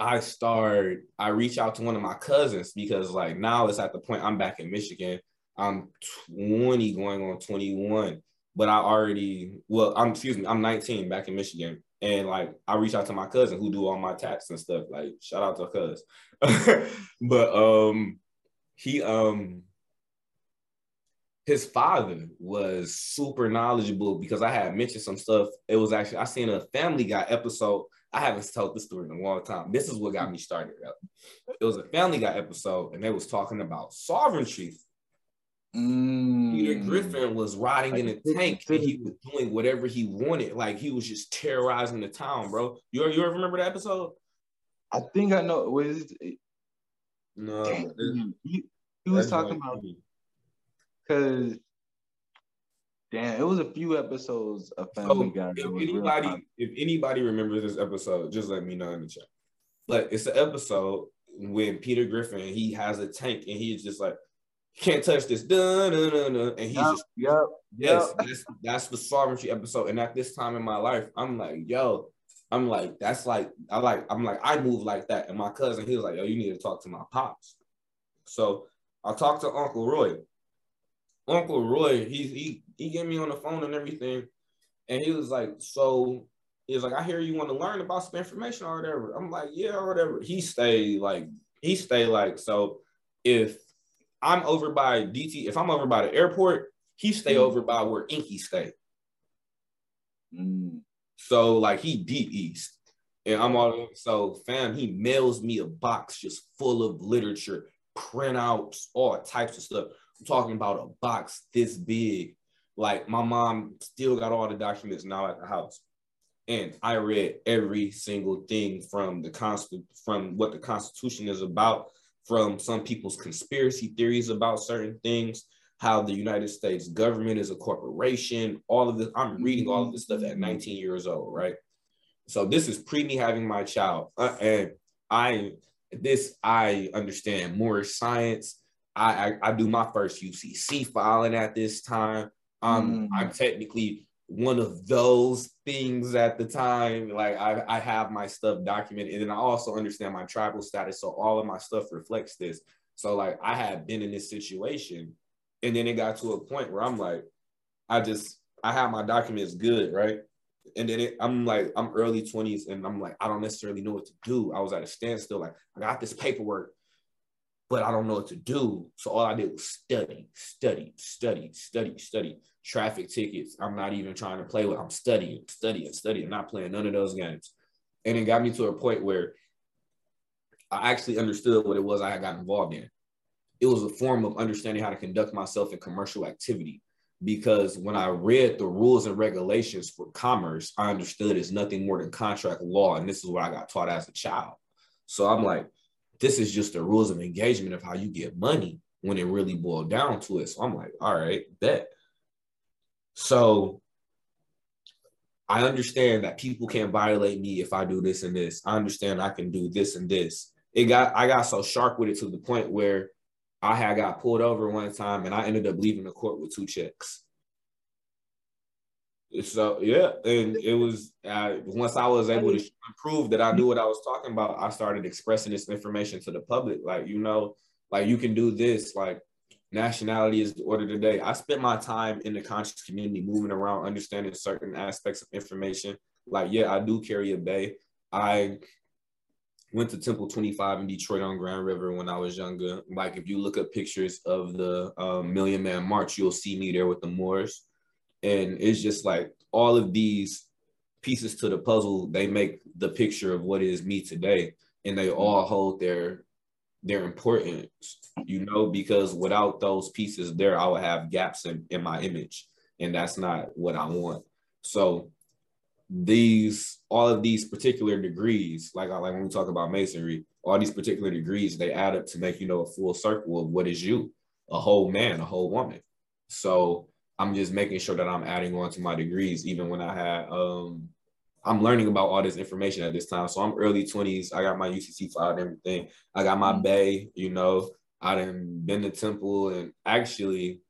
I start, I reach out to one of my cousins because like now it's at the point I'm back in Michigan. I'm 20 going on 21, but I already, well, I'm, excuse me, I'm 19 back in Michigan. And like, I reach out to my cousin who do all my tax and stuff. Like, shout out to cuz. but um, he, um, his father was super knowledgeable because I had mentioned some stuff. It was actually, I seen a Family Guy episode I haven't told this story in a long time. This is what got me started. Up. It was a Family Guy episode, and they was talking about sovereignty. Mm. Peter Griffin was riding in a tank, and he was doing whatever he wanted. Like he was just terrorizing the town, bro. You you ever remember that episode? I think I know. Was No. Damn, he, he was talking about because damn, it was a few episodes of Family Guy. if real anybody if anybody remembers this episode, just let me know in the chat. But it's an episode when Peter Griffin he has a tank and he's just like, can't touch this, dun, dun, dun, dun, and he's Yup, just yep, Yes, yup. that's, that's the sovereignty episode. And at this time in my life, I'm like, yo, I'm like, that's like, I like, I'm like, I move like that. And my cousin, he was like, yo, you need to talk to my pops. So I talked to Uncle Roy. Uncle Roy, he he he get me on the phone and everything, and he was like, so he was like, I hear you want to learn about some information or whatever. I'm like, yeah, or whatever. He stayed like he stayed like so. If I'm over by DT, if I'm over by the airport, he stay Mm. over by where Enqi stay. Mm. So like he deep east. And I'm all so fam, he mails me a box just full of literature, printouts, all types of stuff. Talking about a box this big. Like my mom still got all the documents now at the house. And I read every single thing from the constant from what the Constitution is about, from some people's conspiracy theories about certain things, how the United States government is a corporation, all of this. I'm reading all of this stuff at 19 years old, right? So this is pre me having my child, uh, and I this I understand more science. I, I I do my first UCC filing at this time. Um, Mm. I'm technically one of those things at the time. Like I, I have my stuff documented, and then I also understand my tribal status, so all of my stuff reflects this. So like I had been in this situation, and then it got to a point where I'm like, I just I have my documents good, right? And then it, I'm like, I'm early 20s, and I'm like, I don't necessarily know what to do. I was at a standstill, like I got this paperwork, but I don't know what to do. So all I did was study, study, study, study, study. Traffic tickets. I'm not even trying to play with. I'm studying, studying, studying. Not playing none of those games. And it got me to a point where I actually understood what it was I had got involved in. It was a form of understanding how to conduct myself in commercial activity. Because when I read the rules and regulations for commerce, I understood it's nothing more than contract law. And this is what I got taught as a child. So I'm like, this is just the rules of engagement of how you get money when it really boiled down to it. So I'm like, all right, bet. So I understand that people can't violate me if I do this and this. I understand I can do this and this. It got I got so sharp with it to the point where I had got pulled over one time and I ended up leaving the court with two checks. So yeah, and it was uh, once I was able to prove that I knew what I was talking about, I started expressing this information to the public. Like you know, like you can do this. Like nationality is the order today. I spent my time in the conscious community, moving around, understanding certain aspects of information. Like yeah, I do carry a Bey. I went to Temple 25 in Detroit on Grand River when I was younger. Like if you look at pictures of the um, Million Man March, you'll see me there with the Moors and it's just like all of these pieces to the puzzle they make the picture of what is me today. And they mm-hmm. all hold their their importance you know because without those pieces there i would have gaps in, in my image. And that's not what i want. So these all of these particular degrees like like when we talk about masonry all these particular degrees they add up to make you know a full circle of what is you a whole man a whole woman. So I'm just making sure that I'm adding on to my degrees, even when I had um I'm learning about all this information at this time. So I'm early 20s. I got my UCC file and everything. I got my Bey, you know, I done been to temple and actually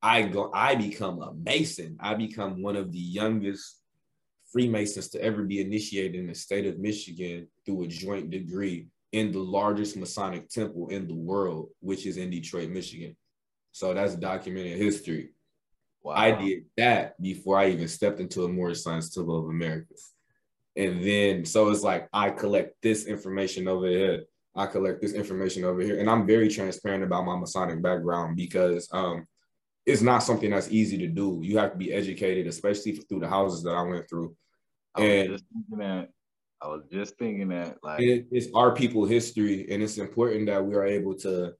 I go I become a Mason. I become one of the youngest Freemasons to ever be initiated in the state of Michigan through a joint degree in the largest Masonic temple in the world, which is in Detroit, Michigan. So that's documented history. Wow. I did that before I even stepped into a Moorish Science Temple of America. And then, so it's like I collect this information over here. I collect this information over here. And I'm very transparent about my Masonic background because um, it's not something that's easy to do. You have to be educated, especially through the houses that I went through. I was And just thinking that. I was just thinking that, like, it, it's our people history. And it's important that we are able to,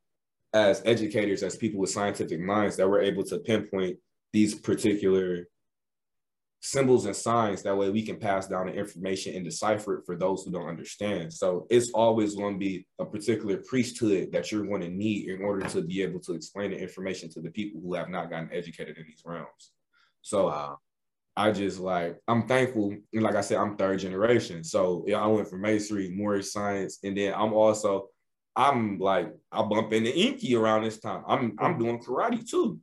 as educators, as people with scientific minds, that we're able to pinpoint these particular symbols and signs that way we can pass down the information and decipher it for those who don't understand so it's always going to be a particular priesthood that you're going to need in order to be able to explain the information to the people who have not gotten educated in these realms so wow. I just like I'm thankful, and like I said, I'm third generation. So yeah, I went from masonry, Moorish science, and then I'm also I'm like I bump into Enqi around this time. I'm I'm mm. doing karate too.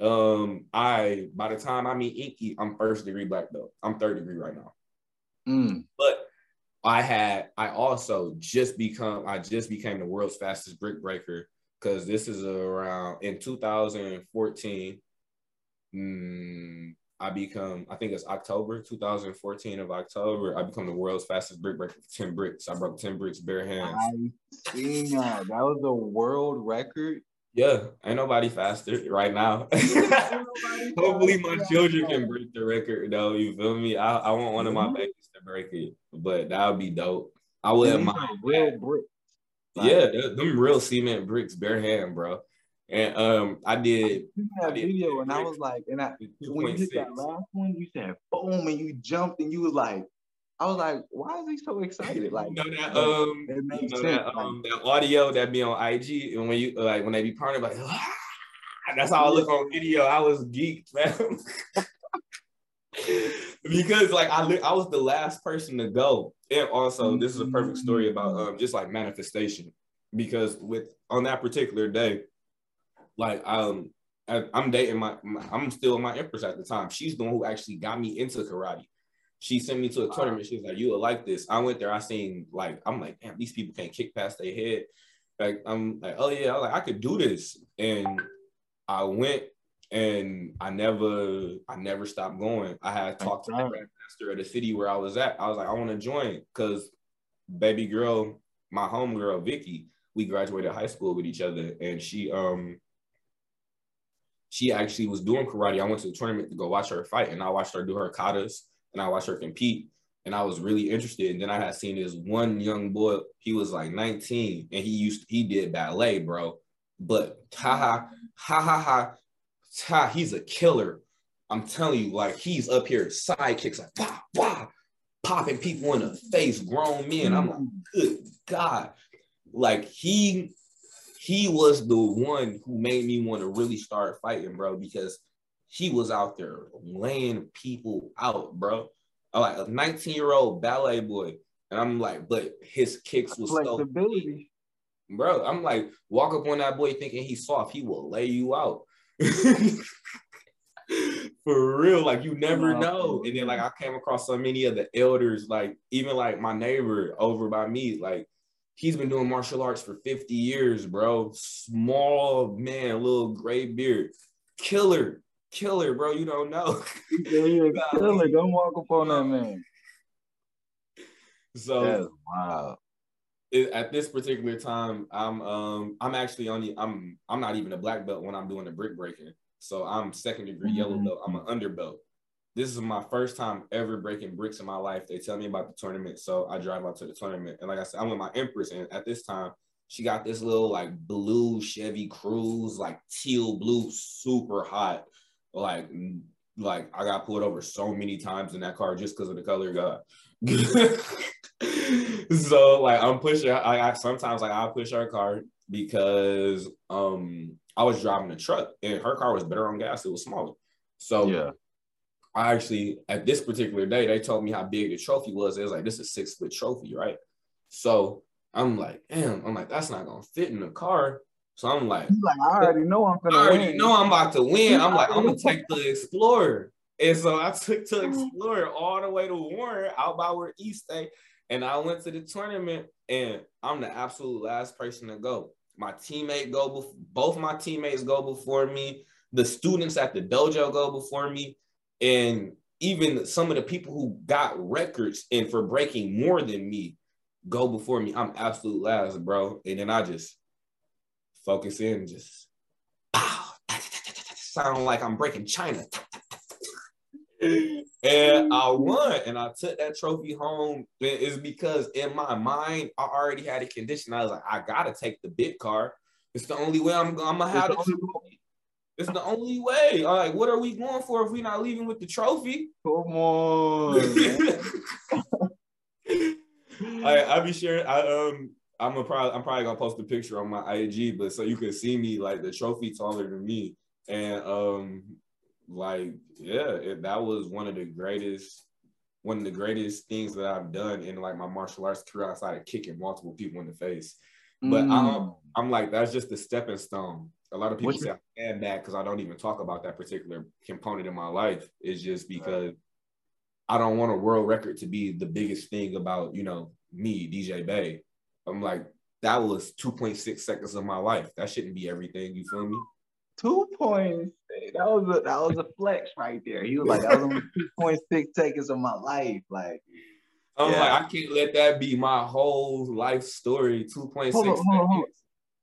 Um, I by the time I meet Enqi, I'm first degree black belt. I'm third degree right now. Mm, But I had I also just become I just became the world's fastest brick breaker because this is around in 2014. mm, I become, I think it's October 2014 of October. I become the world's fastest brick breaker for 10 bricks. I broke 10 bricks bare hands. I seen that. That was a world record. Yeah, ain't nobody faster right now. Hopefully, my children can break the record, though. You feel me? I, I want one of my Mhm. babies to break it, but that would be dope. I wouldn't These mind. are real brick. Yeah, them real cement bricks, bare hand, bro. And um, I did I that did video and I was like, and I when you hit that last one, you said boom, and you jumped and you was like, I was like, why is he so excited? Like, You know that um, you know sense. that um, that audio that be on IG, and when you like when they be partying, like that's how I look on video. I was geeked, man. because like I I was the last person to go, and also this is a perfect story about um just like manifestation. Because with on that particular day, like um I, I'm dating my, my I'm still in my empress at the time. She's the one who actually got me into karate. She sent me to a tournament. She was like, "You will like this." I went there. I seen like I'm like, damn, these people can't kick past their head. Like I'm like, oh yeah, I like I could do this, and I went and I never I never stopped going. I had talked to the grandmaster of the city where I was at. I was like, I want to join because baby girl, my home girl Vicky, we graduated high school with each other, and she um she actually was doing karate. I went to the tournament to go watch her fight, and I watched her do her katas, and I watched her compete, and I was really interested. And then I had seen this one young boy. He was like 19, and he used he did ballet, bro. But ha ha ha ha ha, ha he's a killer. I'm telling you, like he's up here side kicks like wah wah, popping people in the face, grown men. I'm like, good God, like he he was the one who made me want to really start fighting, bro, because he was out there laying people out, bro. I'm like a 19 year old ballet boy. And I'm like, but his kicks was so Flexibility. bro. I'm like, walk up on that boy thinking he's soft, he will lay you out. For real, like you never Wow. know. And then like I came across so many of the elders, like even like my neighbor over by me, like he's been doing martial arts for 50 years, bro. Small man, little gray beard, killer, killer, bro. You don't know. Yeah, killer. Don't walk up on that man. so it, at this particular time, I'm um I'm actually only I'm I'm not even a black belt when I'm doing the brick breaking. So I'm second degree yellow Mhm. belt. I'm an underbelt. This is my first time ever breaking bricks in my life. They tell me about the tournament, so I drive out to the tournament. And like I said, I'm with my empress, and at this time, she got this little like blue Chevy Cruze, like teal blue, super hot. Like like I got pulled over so many times in that car just because of the color God. so like I'm pushing. I, I sometimes like I'll push her car because um I was driving a truck and her car was better on gas. It was smaller. So Yeah. I actually at this particular day they told me how big the trophy was. It was like this is a six foot trophy, right? So I'm like, damn. I'm like that's not gonna fit in the car. So I'm like, like, I already know I'm I gonna already win. know I'm about to win. I'm like, I'm gonna take the Explorer. And so I took the uh-huh. Explorer all the way to Warren, out by where East State. And I went to the tournament, and I'm the absolute last person to go. My teammate go before both my teammates go before me. The students at the dojo go before me, and even some of the people who got records and for breaking more than me go before me. I'm absolute last, bro. And then I just focus in, just pow, sound like I'm breaking China. and I won, and I took that trophy home. It's because in my mind, I already had a condition. I was like, I gotta take the big car. It's the only way I'm, I'm gonna have It's the the only. It's the only way. I'm like, what are we going for if we're not leaving with the trophy? Come on. I I be sure I um I'm a probably I'm probably gonna post a picture on my IG, but so you can see me like the trophy taller than me, and um like yeah, it, that was one of the greatest one of the greatest things that I've done in like my martial arts career outside of kicking multiple people in the face. But Mm. I'm I'm like that's just a stepping stone. A lot of people What's say I stand back because I don't even talk about that particular component in my life. It's just because I don't want a world record to be the biggest thing about, you know, me, DJ Bey. I'm like, that was 2.6 seconds of my life. That shouldn't be everything. You feel me? Two points. That was a that was a flex right there. He was like, that was two point six seconds of my life. Like, I'm Yeah. like, I can't let that be my whole life story. 2.6 Hold on, seconds. hold on, hold on.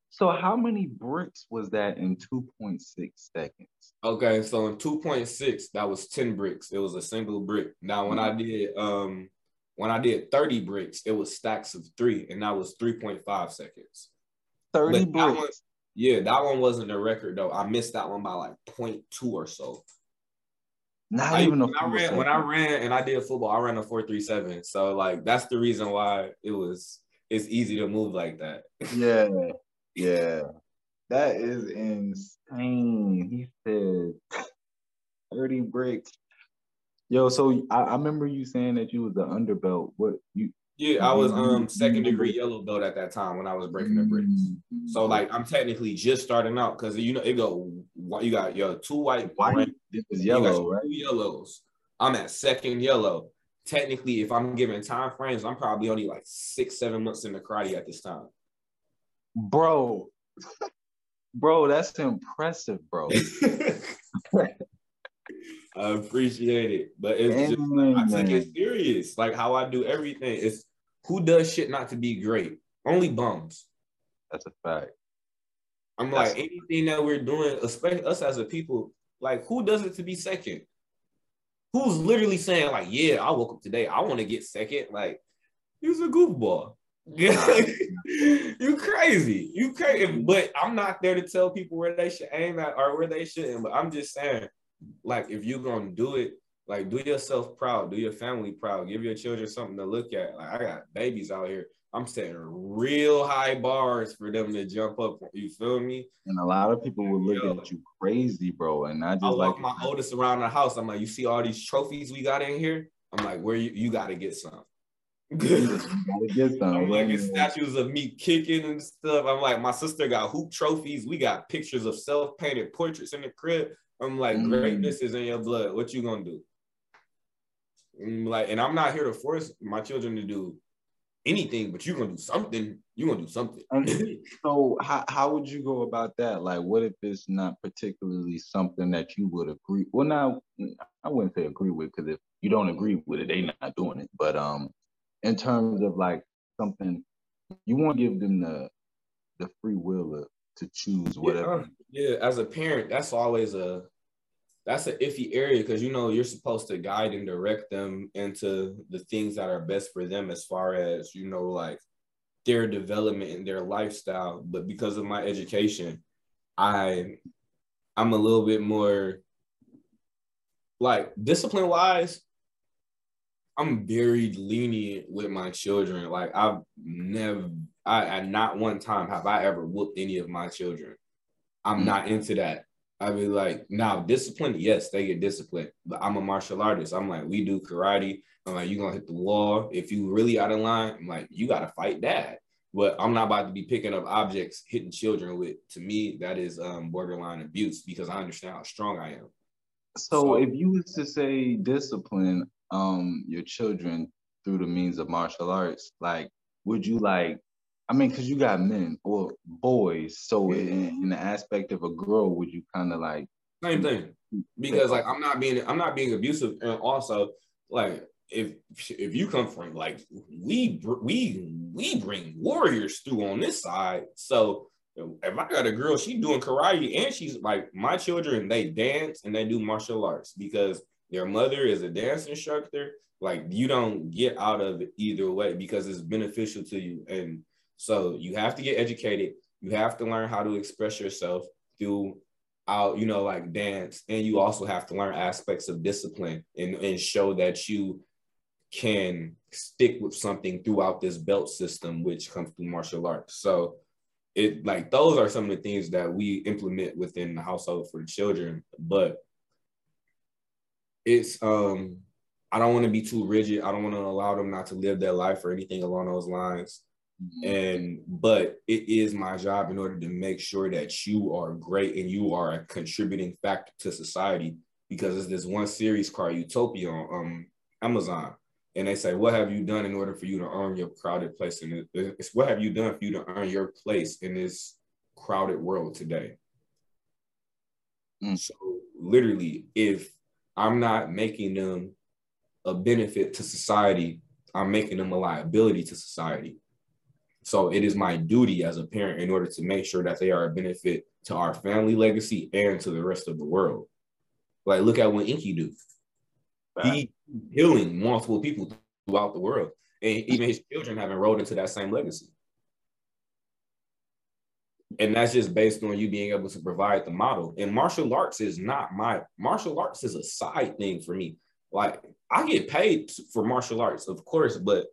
so how many bricks was that in two point six seconds? Okay, so in 2.6, that was 10 bricks. It was a single brick. Now when I did um when I did 30 bricks, it was stacks of three, and that was 3.5 seconds. Thirty But that bricks. one- Yeah, that one wasn't a record though. I missed that one by like 0.2 or so. Not I, even a when I ran when I ran and I did football, I ran a 437. So like that's the reason why it was it's easy to move like that. Yeah, yeah. That is insane. He said 30 bricks. Yo, so I, I remember you saying that you was the underbelt. What you Yeah, I was um second degree yellow belt at that time when I was breaking the bricks. Mm. So like I'm technically just starting out because you know it go you got your two white, white this is yellow, right? two yellows. I'm at second yellow. Technically, if I'm given time frames, I'm probably only like six, seven months in the karate at this time. Bro. Bro, that's impressive, bro. I appreciate it, but it's just Dang, I took man. it serious. Like how I do everything. It's who does shit not to be great? Only bums. That's a fact. I'm That's- like anything that we're doing, especially us as a people, like who does it to be second? Who's literally saying like, yeah, I woke up today, I want to get second? Like, he's a goofball. you crazy. You crazy. But I'm not there to tell people where they should aim at or where they shouldn't. But I'm just saying, like, if you're gonna do it, like do yourself proud, do your family proud, give your children something to look at. Like I got babies out here. I'm setting real high bars for them to jump up. You feel me? And a lot of people will look Yo. at you crazy, bro. And I just I like my oldest around the house. I'm like, you see all these trophies we got in here? I'm like, where you you gotta get some. gotta get some. I'm like, it's statues of me kicking and stuff. I'm like, my sister got hoop trophies. We got pictures of self-painted portraits in the crib. I'm like, Mm. greatness is in your blood. What you gonna do? I'm like, and I'm not here to force my children to do anything, but you're gonna do something. You're gonna do something. So how how would you go about that? Like, what if it's not particularly something that you would agree? Well, now I wouldn't say agree with because if you don't agree with it, they not doing it. But um, in terms of like something, you want to give them the the free will to, to choose whatever. Yeah, yeah, as a parent, that's always a that's an iffy area because you know you're supposed to guide and direct them into the things that are best for them as far as you know like their development and their lifestyle. But because of my education, I I'm a little bit more like discipline wise. I'm very lenient with my children. Like I've never, I not one time have I ever whooped any of my children. I'm Mm. not into that. I be like, now discipline, yes, they get disciplined, but I'm a martial artist. I'm like, we do karate. I'm like, you gonna hit the wall. If you really out of line, I'm like, you gotta fight that. But I'm not about to be picking up objects, hitting children with. To me, that is um, borderline abuse because I understand how strong I am. So So- if you was to say discipline um your children through the means of martial arts, like would you like I mean, because you got men or boys, so in, in the aspect of a girl, would you kind of like Same thing. Because like I'm not being I'm not being abusive, and also like if if you come from like we we we bring warriors through on this side, so if I got a girl, she doing karate and she's like my children, they dance and they do martial arts because their mother is a dance instructor. Like you don't get out of it either way because it's beneficial to you, and so you have to get educated. You have to learn how to express yourself through out, you know, like dance, and you also have to learn aspects of discipline and, and show that you can stick with something throughout this belt system, which comes through martial arts. So it like those are some of the things that we implement within the household for the children. But it's um I don't want to be too rigid. I don't want to allow them not to live their life or anything along those lines and but it is my job in order to make sure that you are great and you are a contributing factor to society because it's this one series called Utopia on um, Amazon and they say, "What have you done in order for you to earn your crowded place?" And it's what have you done for you to earn your place in this crowded world today? Mm. So literally, if I'm not making them a benefit to society, I'm making them a liability to society. So it is my duty as a parent in order to make sure that they are a benefit to our family legacy and to the rest of the world. Like, look at what Enqi do. He healing multiple people throughout the world, and even his children have enrolled into that same legacy. And that's just based on you being able to provide the model. And martial arts is not my martial arts is a side thing for me. Like I get paid for martial arts, of course, but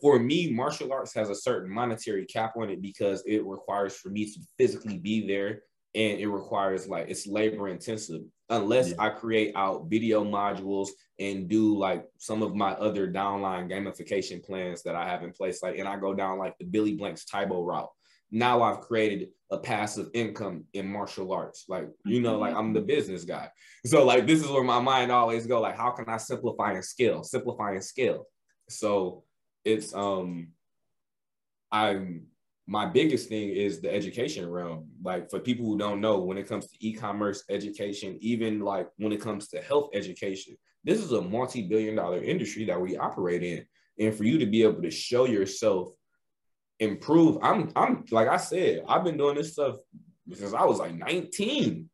for me, martial arts has a certain monetary cap on it because it requires for me to physically be there and it requires like it's labor intensive unless I create out video modules and do like some of my other downline gamification plans that I have in place. Like, and I go down like the Billy Blanks Tae Bo route. Now I've created a passive income in martial arts. Like, you know, like I'm the business guy. So like this is where my mind always go, like, how can I simplify and scale? Simplify and scale. So it's um I'm my biggest thing is the education realm. Like for people who don't know, when it comes to e-commerce education, even like when it comes to health education, this is a multi-billion dollar industry that we operate in. And for you to be able to show yourself improve, I'm I'm like I said, I've been doing this stuff since I was like 19.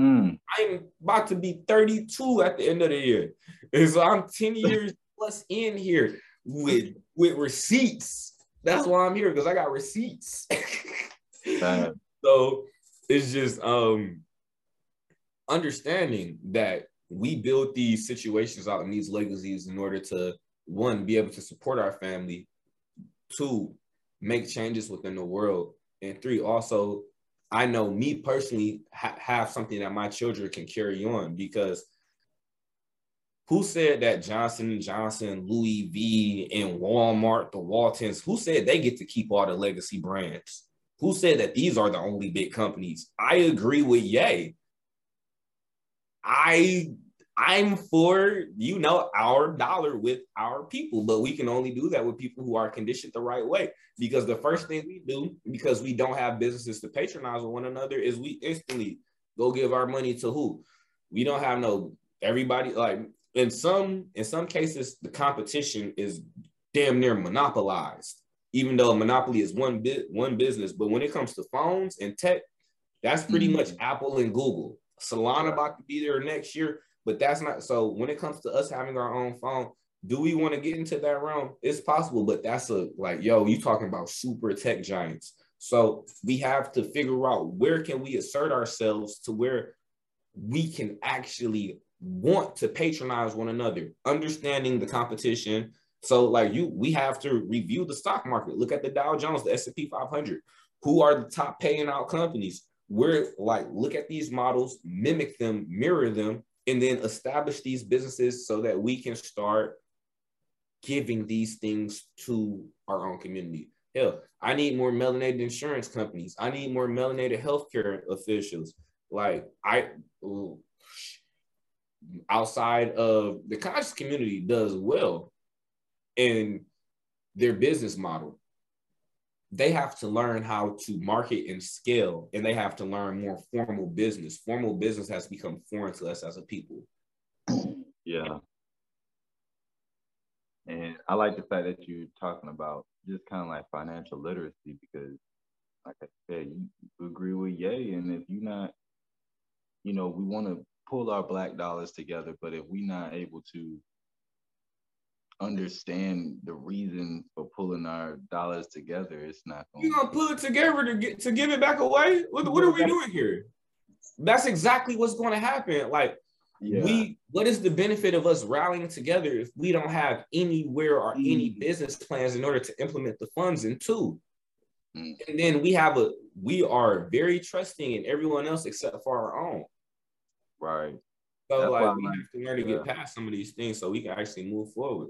Mm. I'm about to be 32 at the end of the year. And so I'm 10 years plus in here with with receipts. That's why I'm here because I got receipts. So it's just um understanding that we build these situations out and these legacies in order to one be able to support our family, two make changes within the world, and three also I know me personally ha- have something that my children can carry on because who said that Johnson Johnson, Louis V, and Walmart, the Waltons, who said they get to keep all the legacy brands? Who said that these are the only big companies? I agree with Ye. I I'm for you know our dollar with our people, but we can only do that with people who are conditioned the right way. Because the first thing we do, because we don't have businesses to patronize with one another, is we instantly go give our money to who? We don't have no everybody like in some in some cases the competition is damn near monopolized even though monopoly is one bit one business but when it comes to phones and tech that's pretty Mhm. much apple and google solana about to be there next year but that's not so when it comes to us having our own phone do we want to get into that realm it's possible but that's a like yo you talking about super tech giants so we have to figure out where can we assert ourselves to where we can actually want to patronize one another, understanding the competition. So, like you, we have to review the stock market. Look at the Dow Jones, the S and P 500. Who are the top paying out companies? We're like, look at these models, mimic them, mirror them, and then establish these businesses so that we can start giving these things to our own community. Hell, I need more melanated insurance companies. I need more melanated healthcare officials. Like I, outside of the conscious community does well in their business model they have to learn how to market and scale and they have to learn more formal business formal business has become foreign to us as a people Yeah. And I like the fact that you're talking about just kind of like financial literacy because, like I said, you, agree with Ye. And if you're not, you know, we want to pull our black dollars together, but if we're not able to understand the reason for pulling our dollars together, it's not going you gonna pull it together to get to give it back away what, what are we doing here that's exactly what's going to happen like Yeah. we what is the benefit of us rallying together if we don't have anywhere or any Mm. business plans in order to implement the funds into Mm. and then we have a we are very trusting in everyone else except for our own right. so That's like we have to learn to get past some of these things so we can actually move forward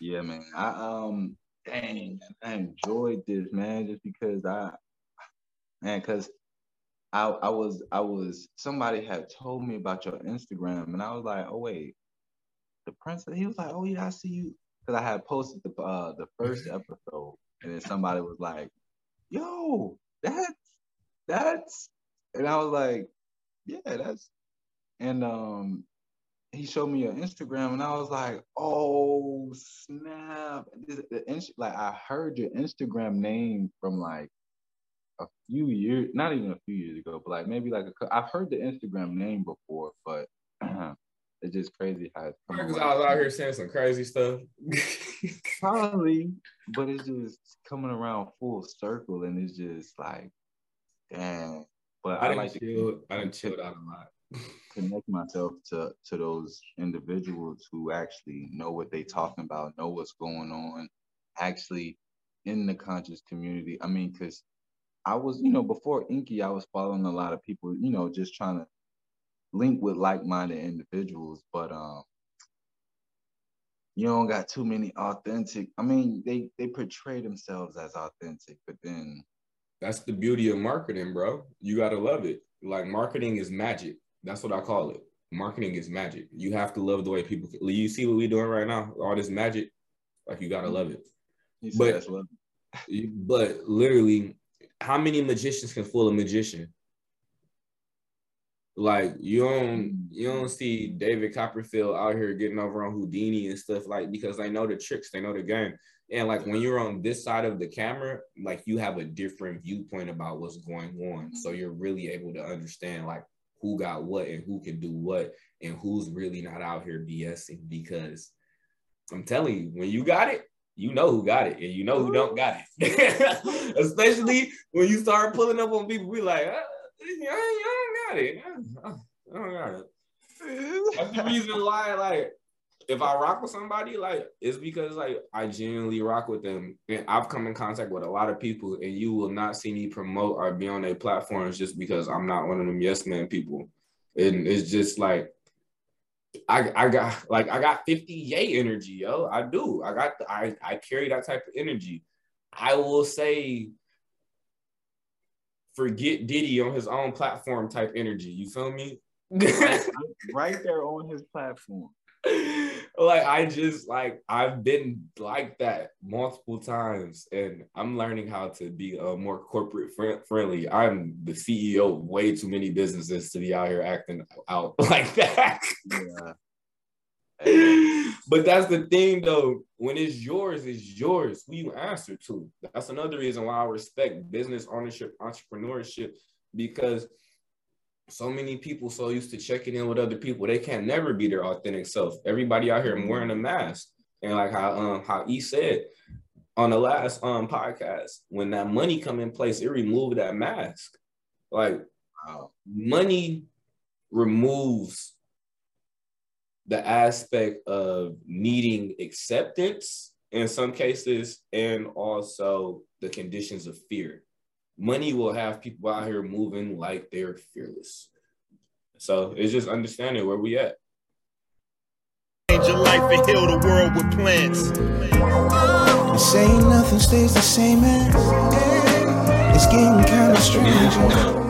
Yeah, man. I um dang, I enjoyed this, man, just because I man, cause I I was I was somebody had told me about your Instagram and I was like, oh wait, the princess. He was like, oh yeah, I see you. Cause I had posted the uh the first episode, and then somebody was like, yo, that's that's, and I was like, yeah, that's, and um, he showed me your Instagram, and I was like, oh snap! This- the ins- Like I heard your Instagram name from like a few years, not even a few years ago, but like maybe like a, I've heard the Instagram name before, but it's just crazy how it's Because. I was out here saying some crazy stuff. Probably, but it's just coming around full circle, and it's just like, damn. But I I, didn't like to chill. I didn't chill out a lot. connect myself to to those individuals who actually know what they're talking about, know what's going on, actually in the conscious community. I mean, because I was, you know, before Enqi, I was following a lot of people, you know, just trying to link with like-minded individuals, but um you don't got too many authentic. I mean, they they portray themselves as authentic, but then That's the beauty of marketing, bro. You gotta love it. Like marketing is magic. That's what I call it. Marketing is magic. You have to love the way people. You see what we're doing right now? All this magic. Like you gotta love it. But- But literally, how many magicians can fool a magician? Like you don't you don't see David Copperfield out here getting over on Houdini and stuff like because they know the tricks, they know the game. And like when you're on this side of the camera, like you have a different viewpoint about what's going on. So you're really able to understand like who got what and who can do what and who's really not out here BSing because I'm telling you, when you got it, you know who got it and you know who don't got it. Especially when you start pulling up on people, we like, uh, you don't got it. I don't got it. That's the reason why, like, if I rock with somebody, like, it's because like I genuinely rock with them, and I've come in contact with a lot of people, and you will not see me promote or be on their platforms just because I'm not one of them yes man people, and it's just like. I, I got like I got 50 Ye energy, yo. I do. I got I I carry that type of energy. I will say forget Diddy on his own platform type energy. You feel me? right there on his platform. like I just like I've been like that multiple times, and I'm learning how to be uh, more corporate fri- friendly. I'm the CEO of way too many businesses to be out here acting out like that. Yeah. but that's the thing though. When it's yours, it's yours. Who you answer to. That's another reason why I respect business ownership, entrepreneurship, because so many people so used to checking in with other people, they can't never be their authentic self. Everybody out here wearing a mask. And like how um how E said on the last um podcast, when that money come in place, it removed that mask. Like Wow. money removes the aspect of needing acceptance in some cases and also the conditions of fear. Money will have people out here moving like they're fearless. So it's just understanding where we at. Change your life and heal the world with plants. They say nothing stays the same as. It's getting kinda strange.